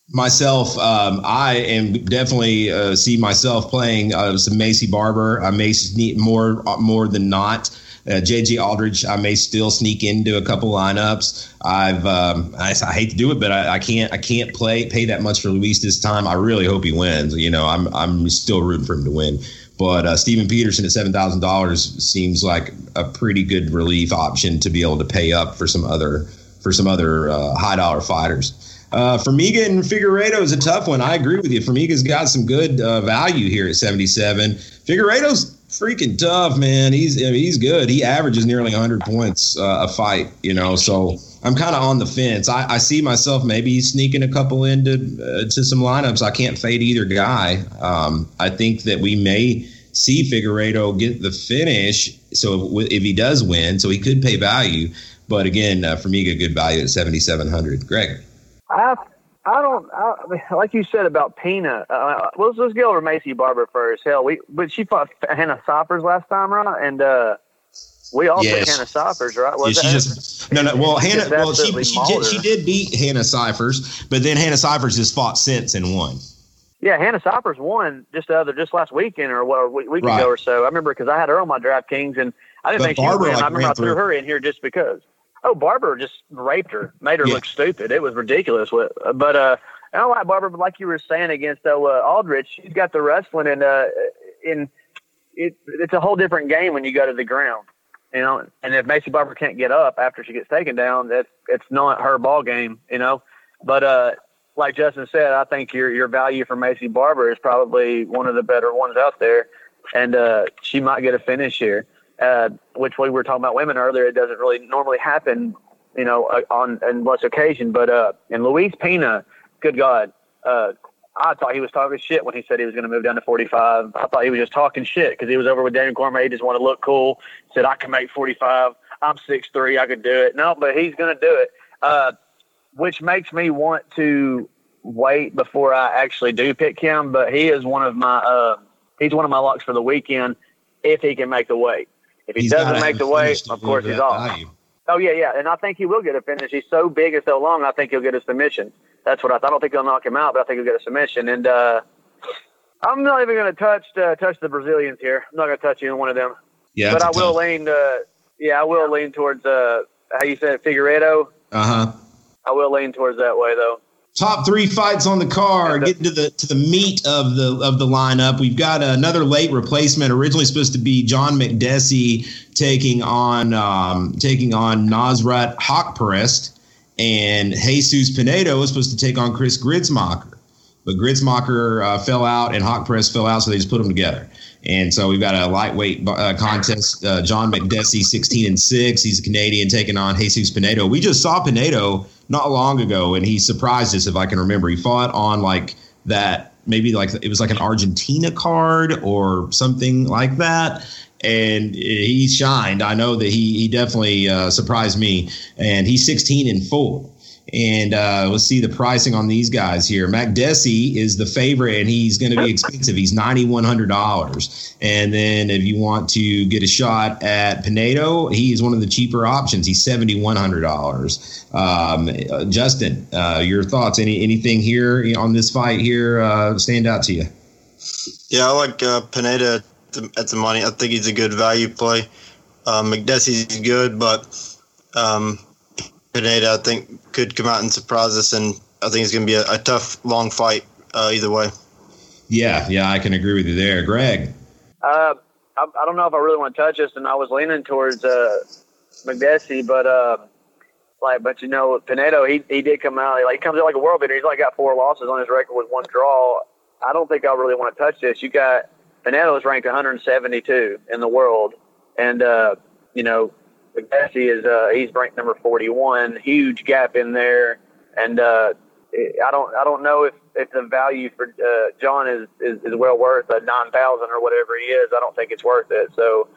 Myself, um, I am definitely uh, see myself playing uh, some Maycee Barber. I may need more more than not. Uh, JJ Aldrich, I may still sneak into a couple lineups. I've um, I, I, hate to do it, but I, I, can't I can't play pay that much for Luis this time. I really hope he wins. You know, I'm I'm still rooting for him to win. But uh, Steven Peterson at seven thousand dollars seems like a pretty good relief option to be able to pay up for some other for some other uh, high dollar fighters. Uh, Formiga and Figueiredo is a tough one. I agree with you. Formiga's got some good uh, value here at 77. Figueiredo's freaking tough, man. He's I mean, he's good. He averages nearly 100 points uh, a fight, you know. So I'm kind of on the fence. I, I, see myself maybe sneaking a couple into uh, to some lineups. I can't fade either guy. Um, I think that we may see Figueiredo get the finish. So if, if he does win, so he could pay value. But again, uh, Formiga, good value at 7,700. Greg. I I don't I, like you said about Pena. Uh, let's let's go over Maycee Barber first. Hell, we but she fought Hannah Cifers last time, right? And uh, we all yes. Hannah Cifers, right? Was yeah, she just no no. Well, Hannah well she she did, she did beat Hannah Cifers, but then Hannah Cifers has fought since and won. Yeah, Hannah Cifers won just the other just last weekend or what a week right. ago or so. I remember because I had her on my DraftKings and I didn't but think Barber, she win. Like, I remember I threw through. her in here just because. Oh, Barber just raped her, made her yeah. look stupid. It was ridiculous. But uh, I don't like Barber, but like you were saying against uh, Aldrich, she's got the wrestling, and uh, in it, it's a whole different game when you go to the ground. You know, and if Maycee Barber can't get up after she gets taken down, that's it's not her ball game. You know, but uh, like Justin said, I think your your value for Maycee Barber is probably one of the better ones out there, and uh, she might get a finish here uh, which we were talking about women earlier. It doesn't really normally happen, you know, uh, on in less occasion. But uh, and Luis Pena, good God, uh, I thought he was talking shit when he said he was going to move down to 45. I thought he was just talking shit because he was over with Daniel Cormier. He just wanted to look cool. Said I can make 45. I'm six three. I could do it. No, but he's going to do it. Uh, which makes me want to wait before I actually do pick him. But he is one of my uh, he's one of my locks for the weekend if he can make the weight. If he he's doesn't make the weight, of course he's off. Value. Oh yeah, yeah, and I think he will get a finish. He's so big and so long. I think he'll get a submission. That's what I. Thought. I don't think he'll knock him out, but I think he'll get a submission. And uh, I'm not even going to touch uh, touch the Brazilians here. I'm not going to touch either one of them. Yeah, but I will lean. Uh, yeah, I will lean towards uh, how you said Figueiredo. Uh huh. I will lean towards that way though top three fights on the card. Getting to the to the meat of the of the lineup, we've got another late replacement. Originally supposed to be John Makdessi taking on um, taking on Nasrat Haqparast, and Jesus Pinedo was supposed to take on Chris Gruetzemacher. But Gruetzemacher uh, fell out and Haqparast fell out, so they just put them together. And so we've got a lightweight uh, contest. Uh, John Makdessi, 16 and 6. He's a Canadian taking on Jesus Pinedo. We just saw Pinedo not long ago, and he surprised us, if I can remember. He fought on like that, maybe like it was like an Argentina card or something like that. And he shined. I know that he, he definitely uh, surprised me. And he's 16 and 4. And uh, let's see the pricing on these guys here. Makdessi is the favorite, and he's going to be expensive. He's ninety one hundred dollars. And then if you want to get a shot at Pinedo, he is one of the cheaper options. He's seventy one hundred dollars. Um, uh, Justin, uh, your thoughts? Any anything here on this fight here uh, stand out to you? Yeah, I like uh, Pinedo at the, at the money. I think he's a good value play. Uh, Makdessi's good, but um, Pinedo, I think, could come out and surprise us, and I think it's going to be a, a, tough, long fight uh, either way. Yeah, yeah, I can agree with you there, Greg. Uh, I, I, don't know if I really want to touch this, and I was leaning towards uh, Makdessi, but uh, like, but you know, Pinedo, he he did come out like he comes out like a world beater. He's like got four losses on his record with one draw. I don't think I really want to touch this. You got Pinedo is ranked 172 in the world, and uh, you know Makdessi is uh, he's ranked number 41. Huge gap in there, and uh, I don't I don't know if, if the value for uh, John is, is is well worth a nine thousand or whatever he is. I don't think it's worth it. So,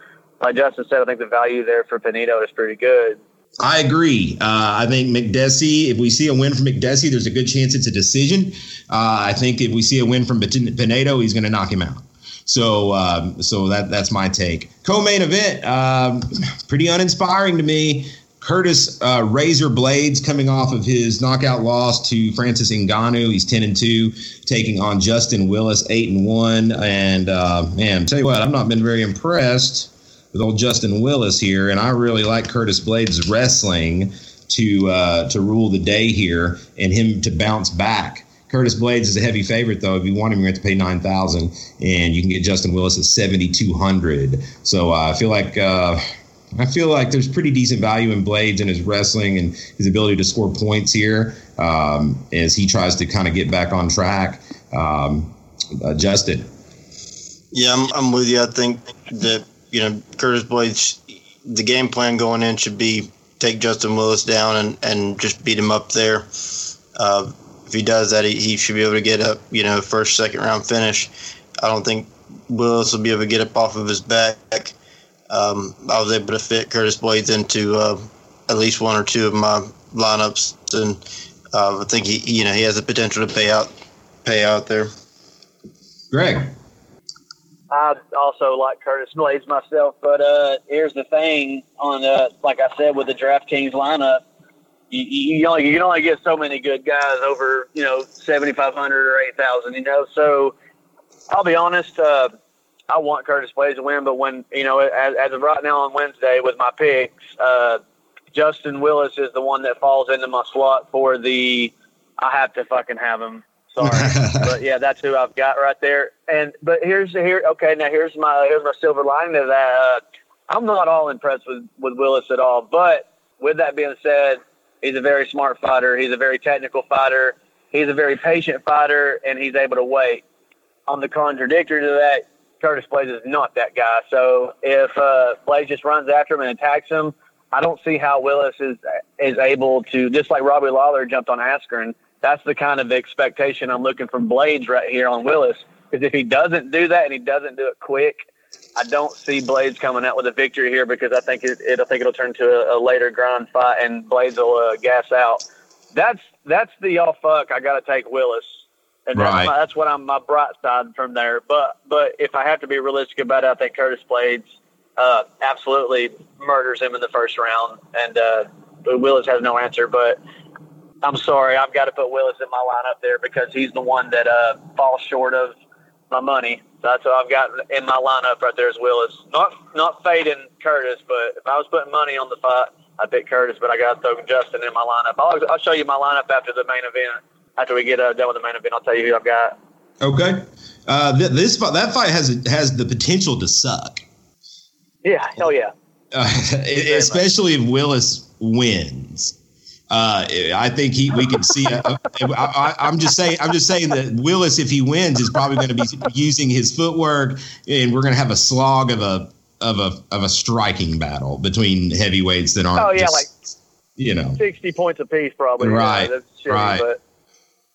like Justin said, I think the value there for Pinedo is pretty good. I agree. Uh, I think Makdessi, if we see a win from Makdessi, there's a good chance it's a decision. Uh, I think if we see a win from Pinedo, he's going to knock him out. So, um, so that that's my take. Co-main event, um, pretty uninspiring to me. Curtis uh, Razor Blaydes coming off of his knockout loss to Francis Ngannou. He's ten and two, taking on Justin Willis, eight and one. And uh, man, tell you what, I've not been very impressed with old Justin Willis here, and I really like Curtis Blaydes wrestling to uh, to rule the day here and him to bounce back. Curtis Blaydes is a heavy favorite, though. If you want him, you're going to have to pay nine thousand, and you can get Justin Willis at seventy two hundred. So uh, I feel like uh, I feel like there's pretty decent value in Blaydes and his wrestling and his ability to score points here um, as he tries to kind of get back on track. Um, uh, Justin. Yeah, I'm, I'm with you. I think that you know Curtis Blaydes, the game plan going in should be take Justin Willis down and, and just beat him up there. Uh, if he does that, he, he should be able to get up, you know first second round finish. I don't think Willis will be able to get up off of his back. Um, I was able to fit Curtis Blaydes into uh, at least one or two of my lineups, and uh, I think he you know he has the potential to pay out pay out there. Greg. I also like Curtis Blaydes myself, but uh, here's the thing: on uh, like I said with the DraftKings lineup, you, you, only, you can only get so many good guys over, you know, 7,500 or 8,000, you know. So I'll be honest, uh, I want Curtis Blaydes to win, but when, you know, as, as of right now on Wednesday with my picks, uh, Justin Willis is the one that falls into my slot for the I have to fucking have him. Sorry, *laughs* but yeah, that's who I've got right there. And but here's here. Okay, now here's my here's my silver lining to that. Uh, I'm not all impressed with with Willis at all. But with that being said, He's a very smart fighter. He's a very technical fighter. He's a very patient fighter, and he's able to wait. On the contradictory to that, Curtis Blaydes is not that guy. So if uh, Blaydes just runs after him and attacks him, I don't see how Willis is is able to just like Robbie Lawler jumped on Askren. That's the kind of expectation I'm looking from Blaydes right here on Willis. Because if he doesn't do that and he doesn't do it quick, I don't see Blaydes coming out with a victory here because I think it, it I think it'll turn to a, a later grind fight and Blaydes will uh, gas out. That's that's the y'all fuck. I got to take Willis, and right. that's, my, that's what I'm my bright side from there. But but if I have to be realistic about it, I think Curtis Blaydes uh, absolutely murders him in the first round, and uh, Willis has no answer. But I'm sorry, I've got to put Willis in my lineup there because he's the one that uh, falls short of my money. That's what I've got in my lineup right there is Willis. Not not fading Curtis, but if I was putting money on the fight, I'd pick Curtis. But I got to throw Justin in my lineup. I'll, I'll show you my lineup after the main event. After we get uh, done with the main event, I'll tell you who I've got. Okay. Uh, th- this that fight has has the potential to suck. Yeah, hell yeah. Uh, *laughs* especially if Willis wins. Uh, I think he we can see. Uh, I, am just saying. I'm just saying that Willis, if he wins, is probably going to be using his footwork, and we're going to have a slog of a of a of a striking battle between heavyweights that aren't. Oh yeah, just, like you know, sixty points apiece, probably. Right. Yeah, shitty, right. But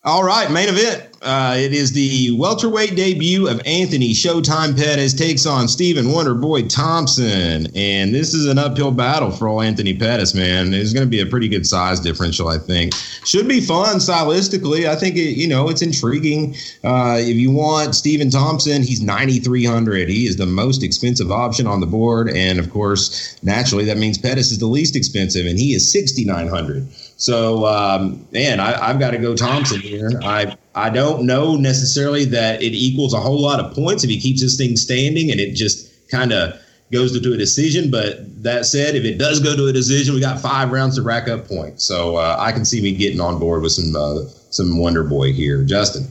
all right, main event. Uh, it is the welterweight debut of Anthony Showtime Pettis takes on Stephen Wonderboy Thompson, and this is an uphill battle for old Anthony Pettis. Man, it's going to be a pretty good size differential. I think should be fun stylistically. I think it, you know it's intriguing. Uh, if you want Stephen Thompson, he's ninety three hundred. He is the most expensive option on the board, and of course, naturally, that means Pettis is the least expensive, and he is sixty nine hundred. So, um, man, I, have got to go Thompson here. I I don't know necessarily that it equals a whole lot of points if he keeps this thing standing and it just kind of goes to a decision. But that said, if it does go to a decision, we got five rounds to rack up points. So uh, I can see me getting on board with some uh, some Wonder Boy here, Justin.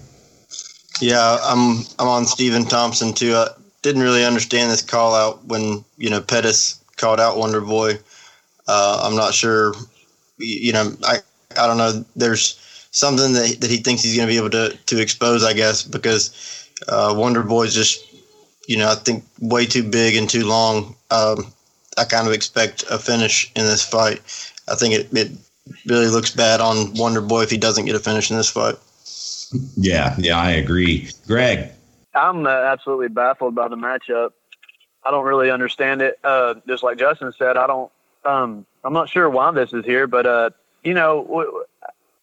Yeah, I'm I'm on Stephen Thompson too. I didn't really understand this call out when you know Pettis called out Wonder Boy. Uh, I'm not sure you know, I I don't know. There's something that that he thinks he's going to be able to to expose, I guess, because uh, Wonder Boy's just you know I think way too big and too long. Um, I kind of expect a finish in this fight. I think it, it really looks bad on Wonder Boy if he doesn't get a finish in this fight. Yeah, yeah, I agree. Greg, I'm uh, absolutely baffled by the matchup. I don't really understand it. Uh, just like Justin said, I don't. Um, I'm not sure why this is here, but uh, you know, w-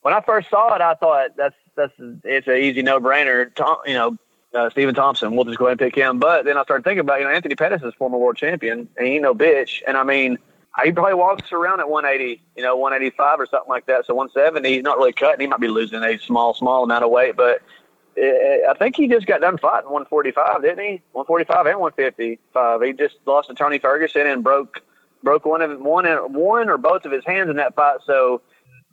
when I first saw it, I thought that's that's it's an easy no brainer. You know, uh, Stephen Thompson. We'll just go ahead and pick him. But then I started thinking about you know Anthony Pettis is former world champion, and he no bitch. And I mean, he probably walks around at 180, you know, 185 or something like that. So 170, he's not really cutting. He might be losing a small, small amount of weight, but I think he just got done fighting 145, didn't he? 145 and 155. He just lost to Tony Ferguson and broke broke one of one one or both of his hands in that fight. So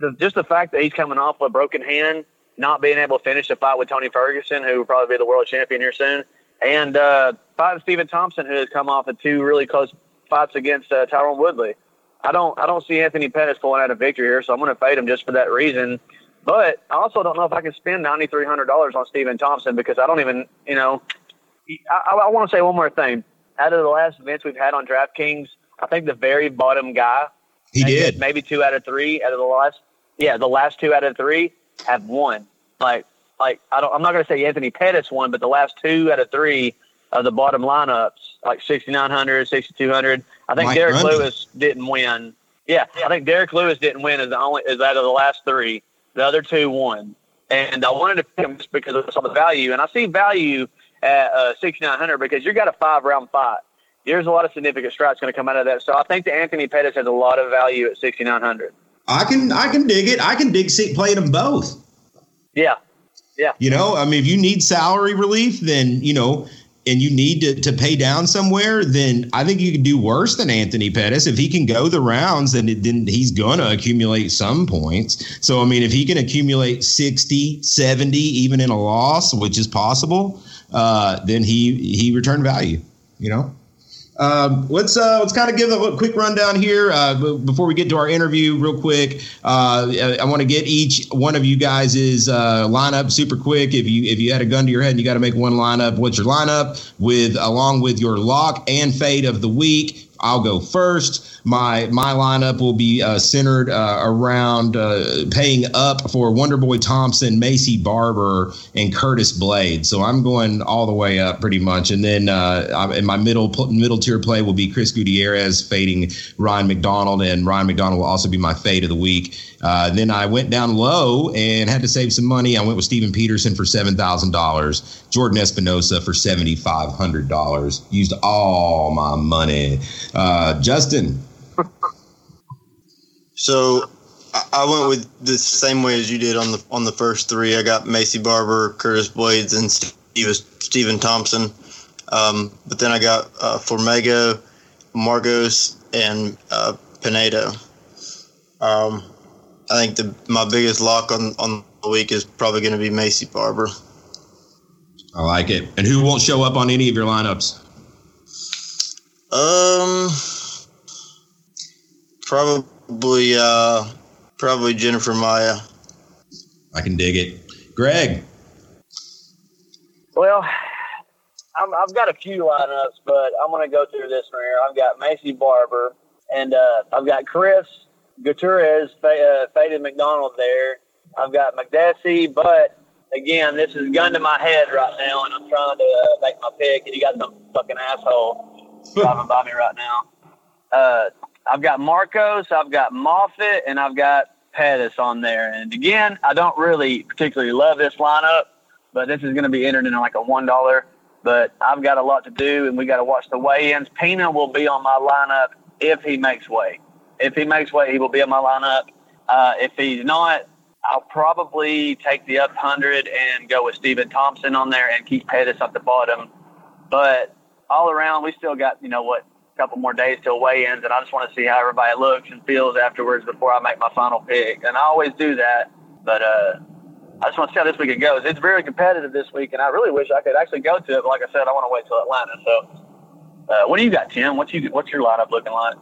the, just the fact that he's coming off a broken hand, not being able to finish the fight with Tony Ferguson, who will probably be the world champion here soon, and uh, fighting Stephen Thompson, who has come off of two really close fights against uh, Tyron Woodley. I don't I don't see Anthony Pettis pulling out a victory here, so I'm going to fade him just for that reason. But I also don't know if I can spend ninety three hundred dollars on Stephen Thompson because I don't even you know. I, I want to say one more thing. Out of the last events we've had on DraftKings, I think the very bottom guy. He did maybe two out of three out of the last. Yeah, the last two out of three have won. Like like I don't. I'm not going to say Anthony Pettis won, but the last two out of three of the bottom lineups, like 6,900, 6,200. I think Mike Derek Grundy. Lewis didn't win. Yeah, I think Derrick Lewis didn't win as the only is out of the last three. The other two won, and I wanted to pick him just because I saw the value, and I see value at uh, 6,900 because you got a five round fight. There's a lot of significant strikes going to come out of that. So I think that Anthony Pettis has a lot of value at 6,900. I can I can dig it. I can dig playing them both. Yeah, yeah. You know, I mean, if you need salary relief, then you know and you need to, to pay down somewhere, then I think you can do worse than Anthony Pettis. If he can go the rounds, then, it, then he's going to accumulate some points. So, I mean, if he can accumulate 60, 70, even in a loss, which is possible, uh, then he, he returned value, you know? Um, let's uh, let's kind of give a quick rundown here uh, before we get to our interview, real quick. Uh, I want to get each one of you guys' uh, lineup super quick. If you if you had a gun to your head and you got to make one lineup, what's your lineup with along with your lock and fade of the week? I'll go first. My my lineup will be uh, centered uh, around uh, paying up for Wonderboy Thompson, Maycee Barber, and Curtis Blade. So I'm going all the way up pretty much. And then uh, in my middle middle tier play will be Chris Gutierrez fading Ryan MacDonald, and Ryan MacDonald will also be my fade of the week. Uh, then I went down low and had to save some money. I went with Steven Peterson for seven thousand dollars, Jordan Espinosa for seventy five hundred dollars. Used all my money. Uh, Justin, so I went with the same way as you did on the on the first three. I got Maycee Barber, Curtis Blaydes, and Steve, Stephen Thompson. Um, but then I got uh, Formiga, Markos, and uh, Pinedo. Um, I think the my biggest lock on on the week is probably going to be Maycee Barber. I like it. And who won't show up on any of your lineups? Um Probably, uh, probably Jennifer Maia. I can dig it. Greg. Well, i have got a few lineups, but I'm going to go through this one here. I've got Maycee Barber, and uh, I've got Chris Gutierrez, uh, Faded MacDonald there. I've got Makdessi, but again, this is gun to my head right now, and I'm trying to uh, make my pick, and you got some fucking asshole *laughs* driving by me right now. Uh, I've got Markos, I've got Moffett, and I've got Pettis on there. And again, I don't really particularly love this lineup, but this is going to be entered in like a one dollar. But I've got a lot to do, and we got to watch the weigh-ins. Pena will be on my lineup if he makes weight. If he makes weight, he will be on my lineup. Uh, if he's not, I'll probably take the up hundred and go with Stephen Thompson on there and keep Pettis at the bottom. But all around, we still got you know what couple more days till weigh-ins, and I just want to see how everybody looks and feels afterwards before I make my final pick. And I always do that, but uh, I just want to see how this weekend goes. It's very competitive this week, and I really wish I could actually go to it. But like I said, I want to wait till Atlanta. So, uh, what do you got, Tim? What's you what's your lineup looking like?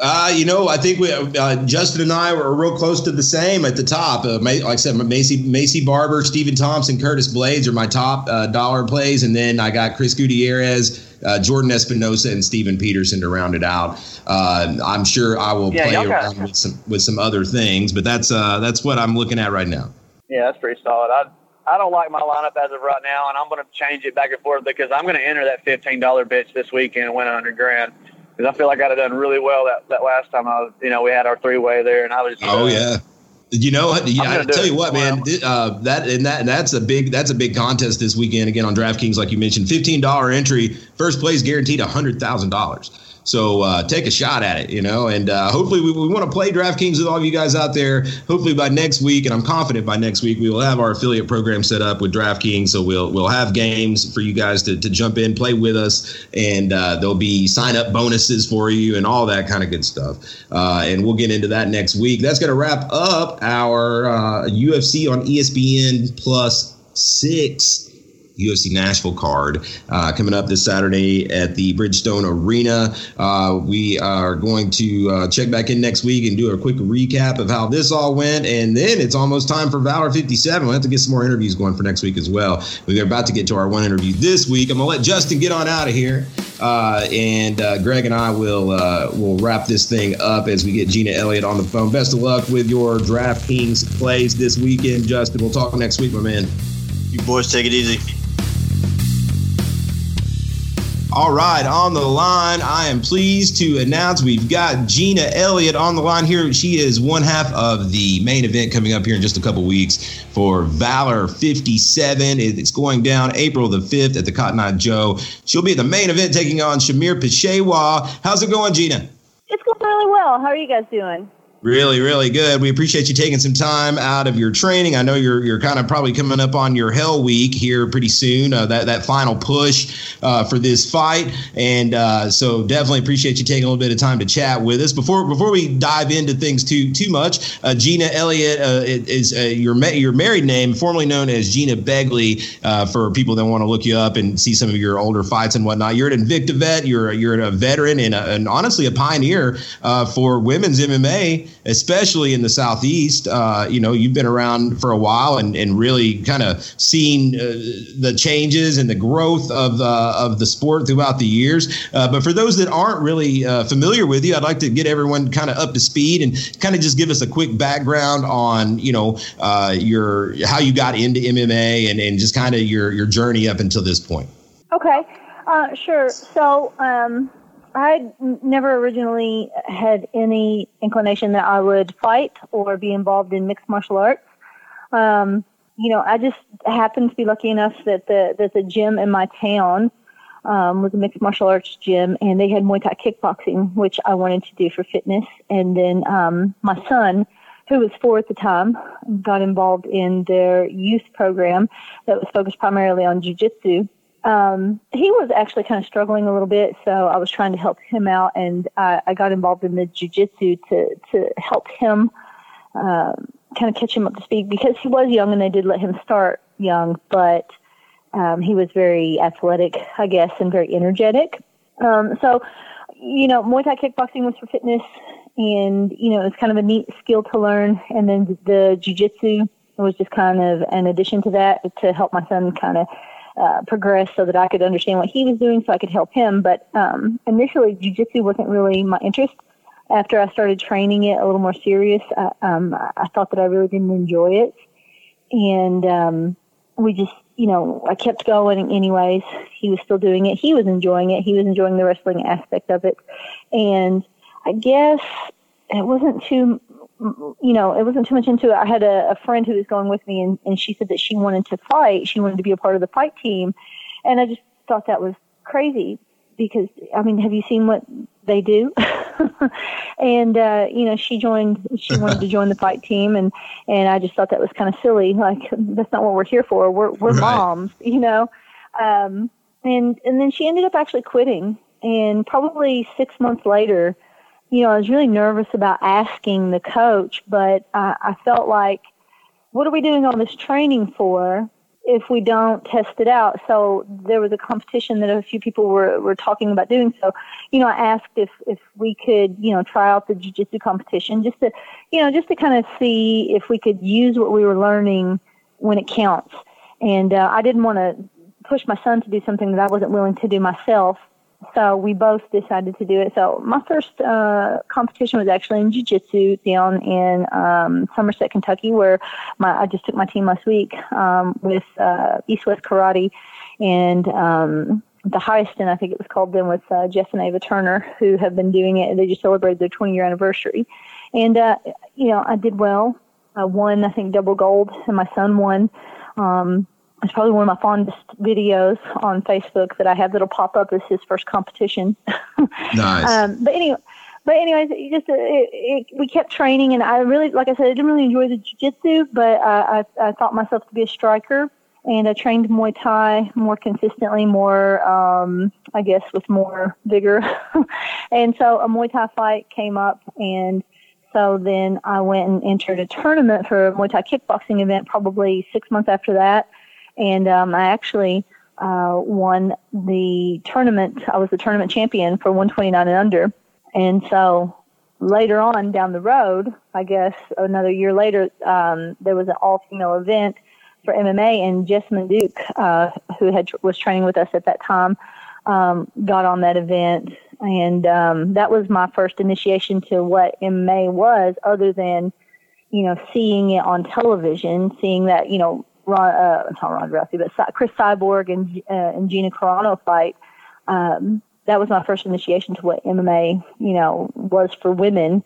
Uh, you know, I think we, uh, Justin and I were real close to the same at the top. Uh, like I said, Maycee, Maycee Barber, Stephen Thompson, Curtis Blaydes are my top uh, dollar plays, and then I got Chris Gutierrez, uh, Jordan Espinosa and Steven Peterson to round it out. Uh, I'm sure I will Yeah, play around with some with some other things, but that's uh, that's what I'm looking at right now. Yeah, that's pretty solid. I I don't like my lineup as of right now, and I'm going to change it back and forth because I'm going to enter that fifteen dollar bitch this weekend and win a hundred grand. Because I feel like I'd have done really well that, that last time I was, you know, we had our three way there, and I was. Oh yeah. You know what? Yeah, I tell you what, man. Uh, that and that and that's a big that's a big contest this weekend again on DraftKings, like you mentioned. Fifteen dollar entry, first place guaranteed hundred thousand dollars. So uh, take a shot at it, you know, and uh, hopefully we, we want to play DraftKings with all of you guys out there. Hopefully by next week, and I'm confident by next week we will have our affiliate program set up with DraftKings. So we'll we'll have games for you guys to, to jump in, play with us, and uh, there'll be sign up bonuses for you and all that kind of good stuff. Uh, and we'll get into that next week. That's going to wrap up our uh, UFC on ESPN Plus six. UFC Nashville card uh, coming up this Saturday at the Bridgestone Arena. Uh, we are going to uh, check back in next week and do a quick recap of how this all went. And then it's almost time for Valor 57. We'll have to get some more interviews going for next week as well. We're about to get to our one interview this week. I'm going to let Justin get on out of here. Uh, and uh, Greg and I will uh, will wrap this thing up as we get Gina Elliott on the phone. Best of luck with your DraftKings plays this weekend, Justin. We'll talk next week, my man. You boys take it easy. All right, on the line, I am pleased to announce we've got Gina Elliott on the line here. She is one half of the main event coming up here in just a couple weeks for Valor 57. It's going down April the 5th at the Cotton Eye Joe. She'll be at the main event taking on Shamir Peshawa. How's it going, Gina? It's going really well. How are you guys doing? Really, really good. We appreciate you taking some time out of your training. I know you're you're kind of probably coming up on your Hell Week here pretty soon. Uh, that that final push uh, for this fight, and uh, so definitely appreciate you taking a little bit of time to chat with us. Before before we dive into things too too much, uh, Gina Elliott uh, is uh, your ma- your married name, formerly known as Gina Begley. For people that want to look you up and see some of your older fights and whatnot, you're an Invicta vet. You're you're a veteran and, a, and honestly a pioneer for women's MMA especially in the southeast. Uh, you know, you've been around for a while and, and really kind of seen uh, the changes and the growth of uh, of the sport throughout the years. Uh, but for those that aren't really uh, familiar with you, I'd like to get everyone kind of up to speed and kind of just give us a quick background on you know uh, your how you got into MMA and, and just kind of your your journey up until this point. Okay, uh, sure. So, um, I never originally had any inclination that I would fight or be involved in mixed martial arts. Um, you know, I just happened to be lucky enough that the that the gym in my town um, was a mixed martial arts gym, and they had Muay Thai kickboxing, which I wanted to do for fitness. And then um, my son, who was four at the time, got involved in their youth program that was focused primarily on jujitsu um, he was actually kind of struggling a little bit, so I was trying to help him out, and I, I got involved in the jujitsu to to help him um, kind of catch him up to speed because he was young, and they did let him start young, but um, he was very athletic, I guess, and very energetic. Um, so, you know, Muay Thai kickboxing was for fitness, and you know, it's kind of a neat skill to learn, and then the jujitsu was just kind of an addition to that to help my son kind of uh, progress so that I could understand what he was doing so I could help him. But um, initially, jujitsu wasn't really my interest. After I started training it a little more serious, I, um, I thought that I really didn't enjoy it. And um, we just, you know, I kept going anyways. He was still doing it. He was enjoying it. He was enjoying the wrestling aspect of it. And I guess it wasn't too you know, it wasn't too much into it. I had a, a friend who was going with me, and, and she said that she wanted to fight. She wanted to be a part of the fight team, and I just thought that was crazy because I mean, have you seen what they do? *laughs* and uh, you know, she joined. She wanted to join the fight team, and and I just thought that was kind of silly. Like that's not what we're here for. We're we're Right. moms, *laughs* you know. Um, and and then she ended up actually quitting, and probably six months later you know, I was really nervous about asking the coach, but I, I felt like, what are we doing all this training for if we don't test it out? So there was a competition that a few people were, were talking about doing. So, you know, I asked if, if we could, you know, try out the jiu-jitsu competition just to, you know, just to kind of see if we could use what we were learning when it counts. And uh, I didn't want to push my son to do something that I wasn't willing to do myself. So we both decided to do it. So my first uh, competition was actually in jiu-jitsu down in um, Somerset, Kentucky, where my I just took my team last week um, with uh, East West Karate, and um, the highest, and I think it was called then with uh, Jess and Ava Turner, who have been doing it. They just celebrated their 20 year anniversary, and uh, you know I did well. I won, I think, double gold, and my son won. Um, it's probably one of my fondest videos on Facebook that I have that'll pop up as his first competition. *laughs* nice. Um, but anyway, but anyways, it just it, it, we kept training, and I really, like I said, I didn't really enjoy the jiu-jitsu, but I, I, I thought myself to be a striker, and I trained Muay Thai more consistently, more, um, I guess, with more vigor. *laughs* and so a Muay Thai fight came up, and so then I went and entered a tournament for a Muay Thai kickboxing event, probably six months after that and um, I actually uh, won the tournament. I was the tournament champion for 129 and under, and so later on down the road, I guess another year later, um, there was an all-female event for MMA, and Jessamyn Duke, uh, who had was training with us at that time, um, got on that event, and um, that was my first initiation to what MMA was, other than you know seeing it on television, seeing that you know Ron, uh, not Ron Rousey, but Cris Cyborg and uh, and Gina Carano fight. Um, that was my first initiation to what MMA, you know, was for women.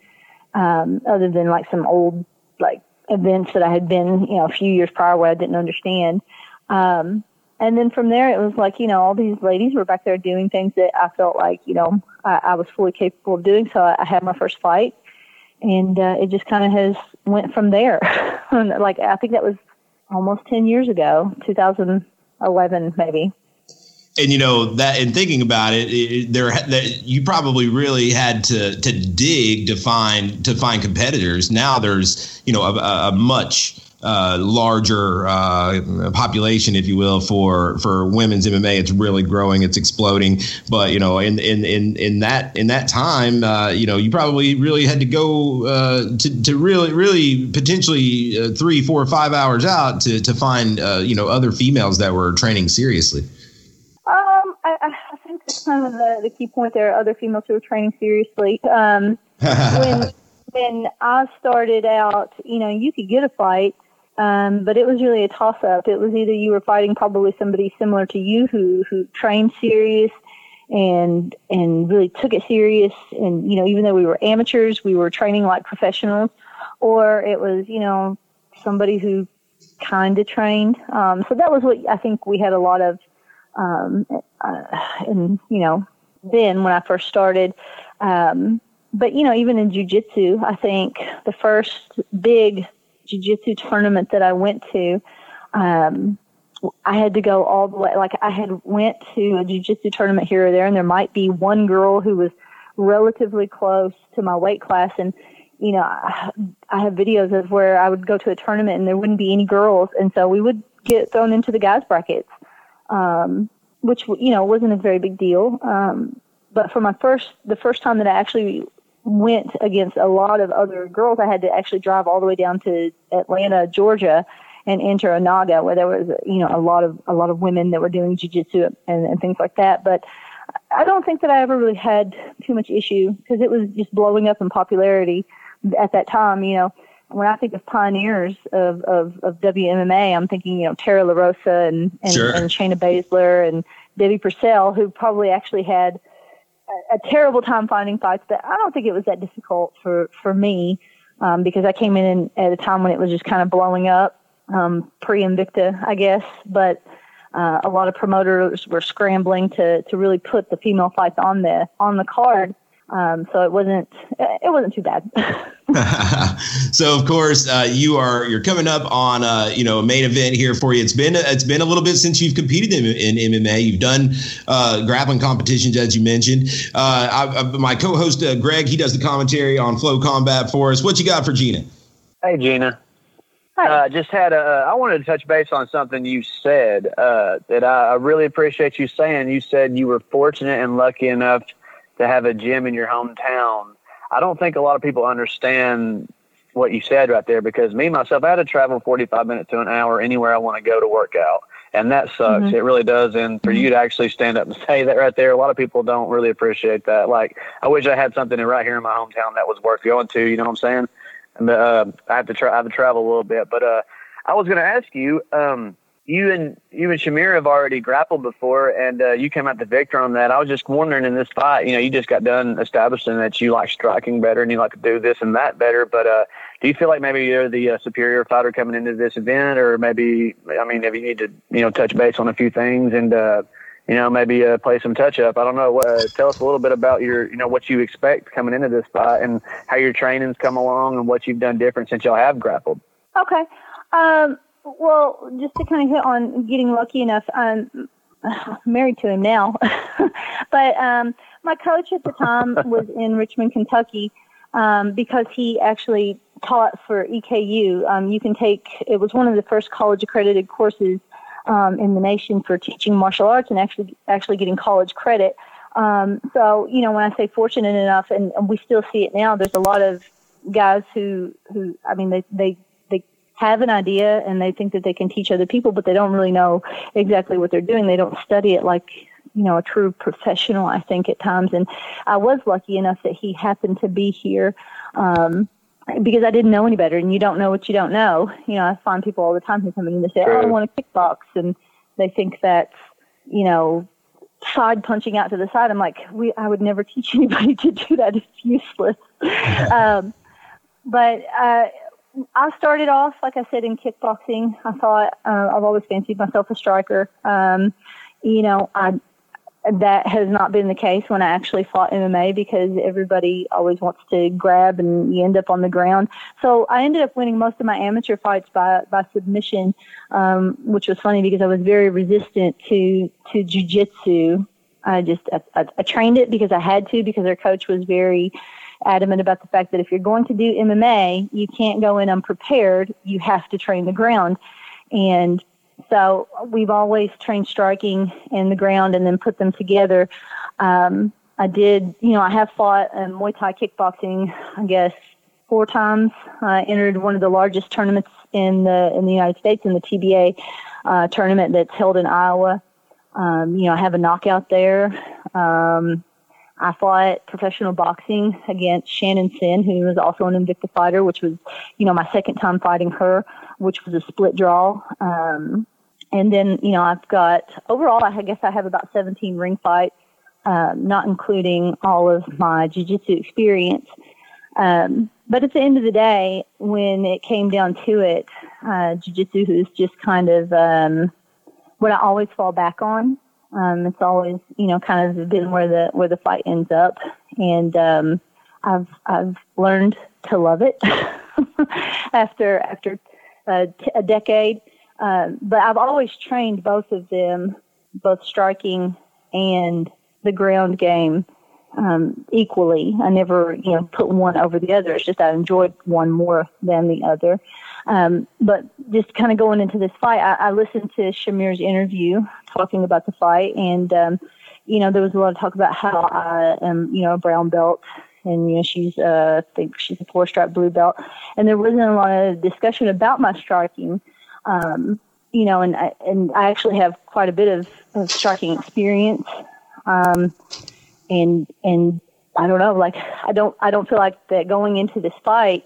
Um, other than like some old like events that I had been, you know, a few years prior where I didn't understand. Um, and then from there, it was like, you know, all these ladies were back there doing things that I felt like, you know, I, I was fully capable of doing. So I, I had my first fight, and uh, it just kind of has went from there. *laughs* like I think that was almost 10 years ago, 2011 maybe. And you know that, in thinking about it, it there that you probably really had to to dig to find to find competitors. Now there's you know a, a much uh, larger uh, population, if you will, for for women's MMA. It's really growing. It's exploding. But you know, in in in, in that in that time, uh, you know, you probably really had to go uh, to to really really potentially uh, three, four, five hours out to to find uh, you know other females that were training seriously. Um, I, I think that's kind of the, the key point there. Other females who were training seriously. Um, *laughs* when when I started out, you know, you could get a fight um, but it was really a toss up. It was either you were fighting probably somebody similar to you who, who trained serious and, and really took it serious. And, you know, even though we were amateurs, we were training like professionals or it was, you know, somebody who kind of trained. Um, so that was what I think we had a lot of, um, uh, and, you know, then when I first started, um, but you know, even in jujitsu, I think the first big jiu-jitsu tournament that I went to, um, I had to go all the way. Like I had went to a jiu-jitsu tournament here or there, and there might be one girl who was relatively close to my weight class, and you know, I, I have videos of where I would go to a tournament and there wouldn't be any girls, and so we would get thrown into the guys brackets, um, which you know wasn't a very big deal. Um, but for my first, the first time that I actually went against a lot of other girls. I had to actually drive all the way down to Atlanta, Georgia, and enter Onaga, where there was you know a lot of a lot of women that were doing jujitsu and, and things like that. But I don't think that I ever really had too much issue because it was just blowing up in popularity at that time. You know, when I think of pioneers of of, of WMMA, I'm thinking you know Tara LaRosa and and, sure. and Shayna Baszler and Debi Purcell, who probably actually had a, terrible time finding fights, but I don't think it was that difficult for for me um, because I came in at a time when it was just kind of blowing up, um, pre Invicta, I guess. But uh, a lot of promoters were scrambling to to really put the female fights on the on the card. Um, so it wasn't it wasn't too bad. *laughs* so of course uh, you are you're coming up on uh, you know a main event here for you. It's been it's been a little bit since you've competed in, in MMA. You've done uh, grappling competitions as you mentioned. Uh, I, I, my co-host uh, Greg he does the commentary on FloCombat for us. What you got for Gina? Hey Gina. Uh, just had a. I wanted to touch base on something you said that I, I really appreciate you saying. You said you were fortunate and lucky enough to have a gym in your hometown. I don't think a lot of people understand what you said right there because me myself I had to travel 45 minutes to an hour anywhere I want to go to work out. and that sucks. Mhm. It really does. And for you to actually stand up and *laughs* say that right there, a lot of people don't really appreciate that. Like, I wish I had something right here in my hometown that was worth going to. You know what I'm saying? And uh, I have to try. I have to travel a little bit, but uh, I was going to ask you. Um, you and you and Shamir have already grappled before, and uh, you came out the victor on that. I was just wondering in this fight, you know, you just got done establishing that you like striking better and you like to do this and that better. But uh, do you feel like maybe you're the uh, superior fighter coming into this event, or maybe I mean, if you need to, you know, touch base on a few things and uh, you know maybe uh, play some touch up? I don't know. Uh, tell us a little bit about your, you know, what you expect coming into this fight and how your training's come along and what you've done different since y'all have grappled. Okay. Um, well, just to kind of hit on getting lucky enough, I'm *laughs* married to him now, *laughs* but um, my coach at the time *laughs* was in Richmond, Kentucky, um, because he actually taught for EKU. Um, you can take it was one of the first college accredited courses um, in the nation for teaching martial arts and actually actually getting college credit. Um, so you know, when I say fortunate enough, and, and we still see it now, there's a lot of guys who who I mean they they they have an idea and they think that they can teach other people, but they don't really know exactly what they're doing. They don't study it like you know a true professional. I think at times, and I was lucky enough that he happened to be here. Um, because I didn't know any better, and you don't know what you don't know. You know, I find people all the time who come in and they say, "Oh, I want to kickbox," and they think that's you know side punching out to the side. I'm like, we, I would never *laughs* teach anybody to do that. It's useless. *laughs* um, but uh, I started off, like I said, in kickboxing. I thought uh, I've always fancied myself a striker. Um, you know, I that has not been the case when I actually fought MMA because everybody always wants to grab and you end up on the ground. So I ended up winning most of my amateur fights by by submission, um, which was funny because I was very resistant to to jujitsu. I just I, I, I trained it because I had to because our coach was very adamant about the fact that if you're going to do MMA, you can't go in unprepared. You have to train the ground, and so we've always trained striking and the ground and then put them together. Um, I did, you know, I have fought in Muay Thai kickboxing, I guess, four times. I entered one of the largest tournaments in the in the United States in the TBA uh, tournament that's held in Iowa. Um, you know, I have a knockout there. Um, I fought professional boxing against Shannon Sinn, who was also an Invicta fighter, which was, you know, my second time fighting her, which was a split draw. Um, and then, you know, I've got overall, I guess I have about 17 ring fights, um, not including all of my jiu-jitsu experience. Um, but at the end of the day, when it came down to it, uh, jiu-jitsu is just kind of um, what I always fall back on. Um, it's always, you know, kind of been where the where the fight ends up, and um, I've I've learned to love it *laughs* after after uh, t- a decade. Um, but I've always trained both of them, both striking and the ground game, um, equally. I never, you know, put one over the other. It's just I enjoyed one more than the other. Um, but just kind of going into this fight, I, I listened to Shamir's interview talking about the fight, and um, you know, there was a lot of talk about how I am, you know, a brown belt, and you know, she's, uh, I think she's a four-stripe blue belt, and there wasn't a lot of discussion about my striking. Um, you know, and I, and I actually have quite a bit of, of striking experience. Um, and and I don't know, like I don't I don't feel like that going into this fight,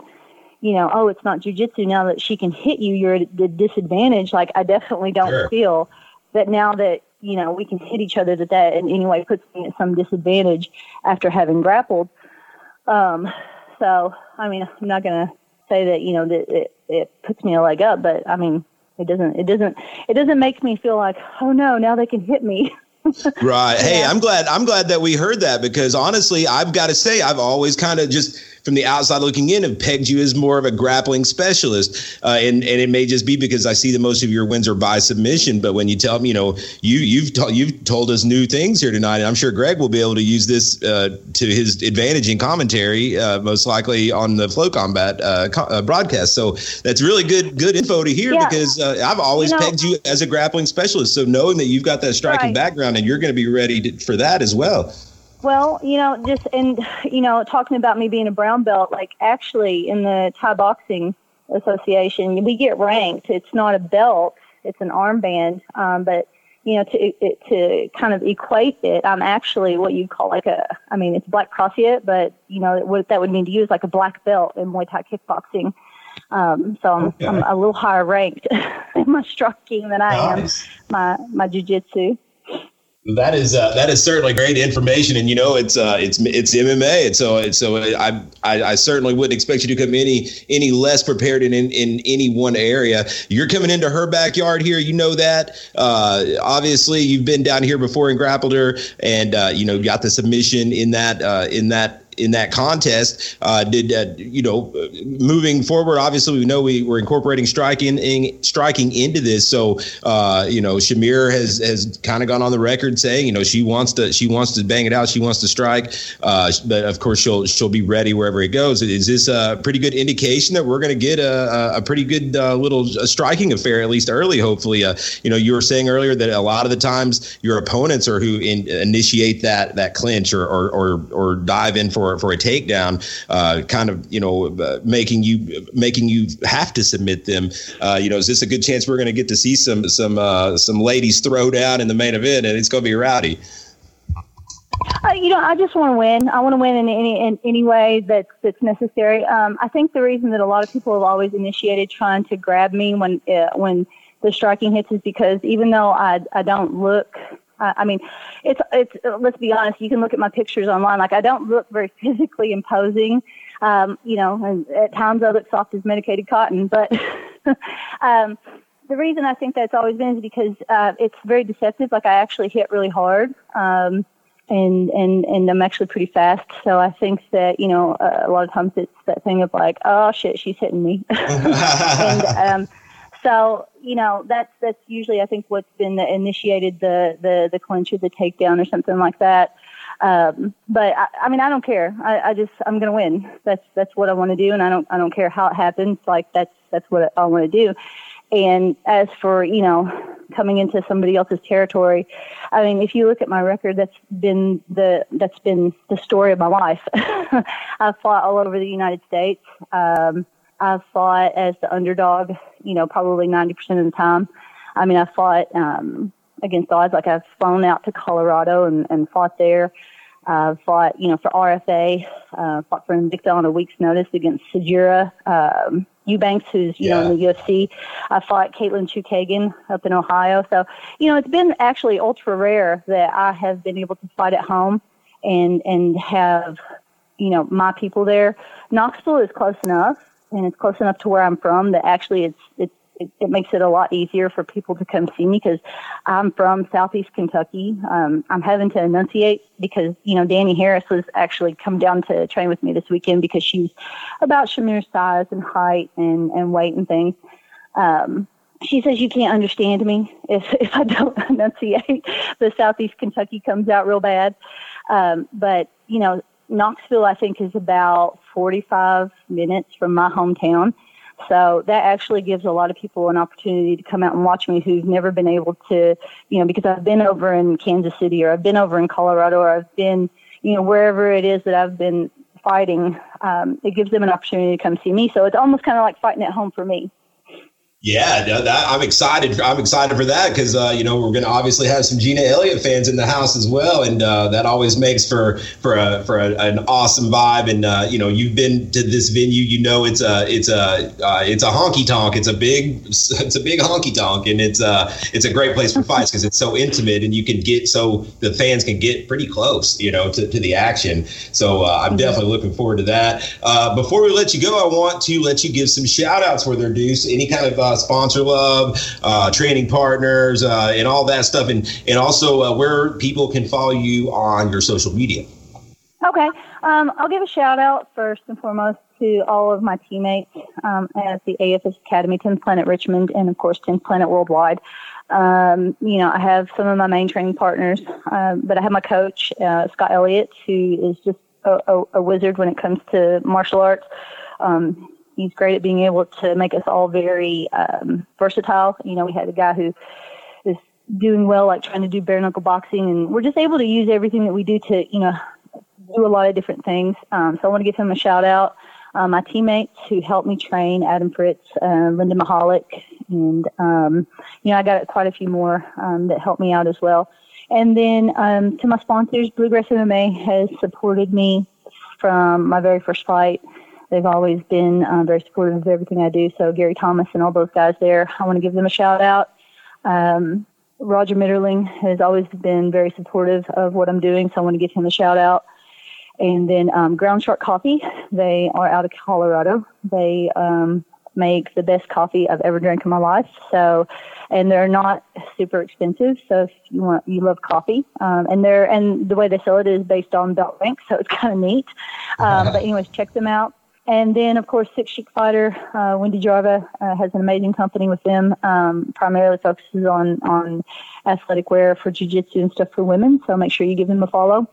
you know, oh, it's not jujitsu now that she can hit you, you're at a disadvantage. Like I definitely don't Sure. feel that now that you know we can hit each other that that in any way puts me at some disadvantage after having grappled. Um, so I mean, I'm not gonna say that you know that it, it puts me a leg up, but I mean, it doesn't it doesn't it doesn't make me feel like oh no now they can hit me. *laughs* Right. Hey, Yeah. I'm glad. I'm glad that we heard that because honestly, I've got to say, I've always kind of just from the outside looking in have pegged you as more of a grappling specialist, uh, and and it may just be because I see that most of your wins are by submission. But when you tell me, you know, you you've to, you've told us new things here tonight, and I'm sure Greg will be able to use this uh, to his advantage in commentary, uh, most likely on the FloCombat uh, co- uh, broadcast. So that's really good good info to hear Yeah. because uh, I've always You know- pegged you as a grappling specialist. So knowing that you've got that striking Right. background and you're going to be ready to, for that as well. Well, you know, just and you know, talking about me being a brown belt, like actually in the Thai Boxing Association, we get ranked. It's not a belt; It's an armband, um, but you know, to it, to kind of equate it, I'm actually what you call like a. I mean, it's black crossfit, but you know what that would mean to you is like a black belt in Muay Thai kickboxing. Um, so I'm, okay. I'm a little higher ranked *laughs* in my striking than I nice. am my my jujitsu. That is uh, that is certainly great information, and you know it's uh, it's it's MMA, and so so I, I, I certainly wouldn't expect you to come any any less prepared in, in, in any one area. You're coming into her backyard here, you know that. Uh, obviously, you've been down here before and grappled her, and uh, you know got the submission in that uh, in that in that contest. Uh, did uh, you know moving forward? Obviously, we know we were incorporating striking in, striking into this. So uh, you know, Shamir has has kind of gone on the record saying you know she wants to she wants to bang it out. She wants to strike, uh, but of course she'll she'll be ready wherever it goes. Is this a pretty good indication that we're going to get a, a pretty good uh, little striking affair at least early? Hopefully, uh, you know you were saying earlier that a lot of the times your opponents are who in, initiate that that clinch or, or or or dive in for for for a takedown, uh, kind of you know uh, making you making you have to submit them. Uh, you know, is this a good chance we're going to get to see some some uh, some ladies throw down in the main event, and it's going to be rowdy. Uh, you know, I just want to win. I want to win in any in any way that's that's necessary. Um, I think the reason that a lot of people have always initiated trying to grab me when uh, when the striking hits is because even though I I don't look I mean, it's it's. Let's be honest. You can look at my pictures online. Like I don't look very *laughs* physically imposing. Um, you know, and at times I look soft as medicated cotton. But *laughs* um, the reason I think that's always been is because uh, it's very deceptive. Like I actually hit really hard. Um, and and and I'm actually pretty fast. So I think that you know uh, a lot of times it's that thing of like, oh shit, she's hitting me. *laughs* and um, so you know that's that's usually I think what's been the, initiated the the the clinch or the takedown or something like that. Um, but I, I mean I don't care. I, I just I'm gonna win. That's that's what I want to do, and I don't I don't care how it happens. Like that's that's what I want to do. And as for you know coming into somebody else's territory, I mean if you look at my record, that's been the that's been the story of my life. *laughs* I've fought all over the United States. Um, I've fought as the underdog, you know, probably 90% of the time. I mean, I fought um, against odds. Like I've flown out to Colorado and, and fought there. I've fought, you know, for RFA, uh, fought for Invicta on a week's notice against Sijara um, Eubanks, who's, you yeah. know, in the UFC. I fought Katlyn Chookagian up in Ohio. So, you know, it's been actually ultra rare that I have been able to fight at home and, and have, you know, my people there. Knoxville is close enough and it's close enough to where I'm from that actually it's it's it, it makes it a lot easier for people to come see me because I'm from Southeast Kentucky. Um, I'm having to enunciate because you know Danny Harris was actually come down to train with me this weekend because she's about Shamir's size and height and and weight and things. Um, she says you can't understand me if *laughs* if I don't *laughs* enunciate. The Southeast Kentucky comes out real bad. Um, but you know, Knoxville, I think, is about 45 minutes from my hometown. So that actually gives a lot of people an opportunity to come out and watch me who've never been able to, you know, because I've been over in Kansas City or I've been over in Colorado or I've been, you know, wherever it is that I've been fighting. Um, it gives them an opportunity to come see me. So it's almost kind of like fighting at home for me. Yeah, that, I'm excited. I'm excited for that because uh, you know we're going to obviously have some Gina Elliott fans in the house as well, and uh, that always makes for for a for a, an awesome vibe. And uh, you know you've been to this venue, you know it's a it's a uh, it's a honky tonk. It's a big *laughs* it's a big honky tonk, and it's uh it's a great place for *laughs* fights because it's so intimate, and you can get so the fans can get pretty close, you know, to, to the action. So uh, I'm mm-hmm. definitely looking forward to that. Uh, before we let you go, I want to let you give some shout outs for their deuce. Any kind of uh, sponsor love, uh, training partners, uh, and all that stuff, and and also uh, where people can follow you on your social media. Okay, um, I'll give a shout out first and foremost to all of my teammates um, at the AFS Academy, 10th Planet Richmond, and of course 10th Planet Worldwide. Um, you know, I have some of my main training partners, uh, but I have my coach, uh, Scott Elliott, who is just a, a, a, wizard when it comes to martial arts. He's great at being able to make us all very um, versatile. You know, we had a guy who is doing well, like trying to do bare knuckle boxing, and we're just able to use everything that we do to, you know, do a lot of different things. Um, so I want to give him a shout out. Uh, my teammates who helped me train, Adam Fritz, uh, Linda Mahalik, and um, you know I got quite a few more um, that help me out as well. And then um, to my sponsors, Bluegrass MMA has supported me from my very first fight. They've always been uh, very supportive of everything I do. So Gary Thomas and all those guys there, I want to give them a shout out. Um, Roger Mitterling has always been very supportive of what I'm doing, so I want to give him a shout out. And then um, Ground Shark Coffee, they are out of Colorado. They um, make the best coffee I've ever drank in my life. So, and they're not super expensive. So if you want, you love coffee, um, and they're and the way they sell it is based on belt rank, so it's kind of neat. Um, but anyways, check them out. And then, of course, Six Chic Fighter, uh, Wendy Jarva uh, has an amazing company with them. Um, primarily focuses on on athletic wear for jiu-jitsu and stuff for women. So make sure you give them a follow.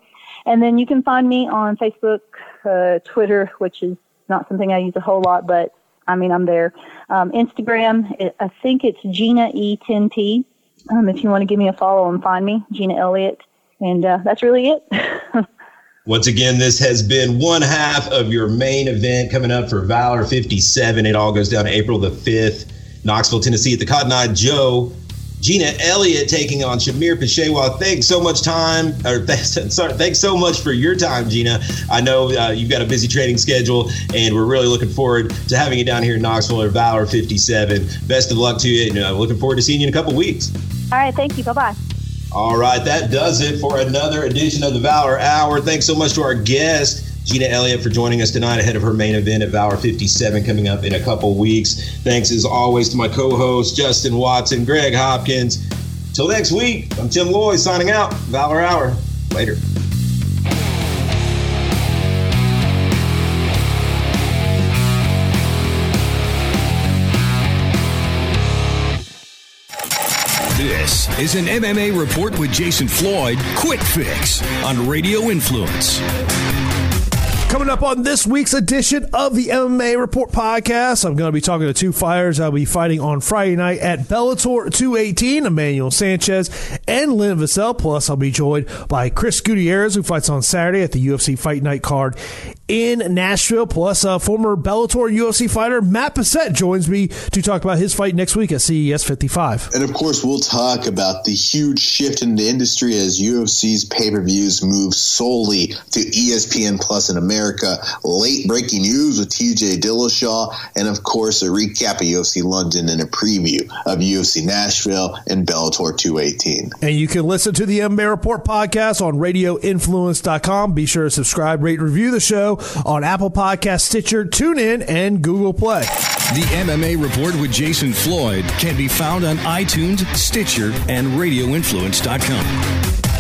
And then you can find me on Facebook, uh, Twitter, which is not something I use a whole lot, but I mean I'm there. Um, Instagram, it, I think it's Gina E10T. Um, if you want to give me a follow and find me, Gina Elliott, and uh, that's really it. *laughs* Once again, this has been one half of your main event coming up for Valor 57. It all goes down April the 5th, Knoxville, Tennessee, at the Cotton Eyed Joe. Gina Elliott taking on Shamir Peshawa. Thanks so much time, or *laughs* thanks, sorry, thanks so much for your time, Gina. I know uh, you've got a busy training schedule, and we're really looking forward to having you down here in Knoxville at Valor 57. Best of luck to you, and uh, looking forward to seeing you in a couple weeks. All right, thank you. Bye bye. All right, that does it for another edition of the Valor Hour. Thanks so much to our guest, Gina Elliott, for joining us tonight ahead of her main event at Valor 57 coming up in a couple weeks. Thanks as always to my co host, Justin Watson, Greg Hopkins. Till next week, I'm Tim Loy signing out. Valor Hour. Later. Is an MMA report with Jason Floyd. Quick fix on Radio Influence. Coming up on this week's edition of the MMA Report podcast, I'm going to be talking to two fighters. I'll be fighting on Friday night at Bellator 218, Emmanuel Sanchez and Lynn Vassell. Plus, I'll be joined by Chris Gutierrez, who fights on Saturday at the UFC Fight Night card in Nashville. Plus, uh, former Bellator UFC fighter Matt Bessette joins me to talk about his fight next week at CES 55. And of course, we'll talk about the huge shift in the industry as UFC's pay per views move solely to ESPN Plus in America. Late breaking news with TJ Dillashaw, and of course, a recap of UFC London and a preview of UFC Nashville and Bellator 218. And you can listen to the MMA Report podcast on radioinfluence.com. Be sure to subscribe, rate, and review the show on Apple Podcast, Stitcher, TuneIn, and Google Play. The MMA Report with Jason Floyd can be found on iTunes, Stitcher, and RadioInfluence.com.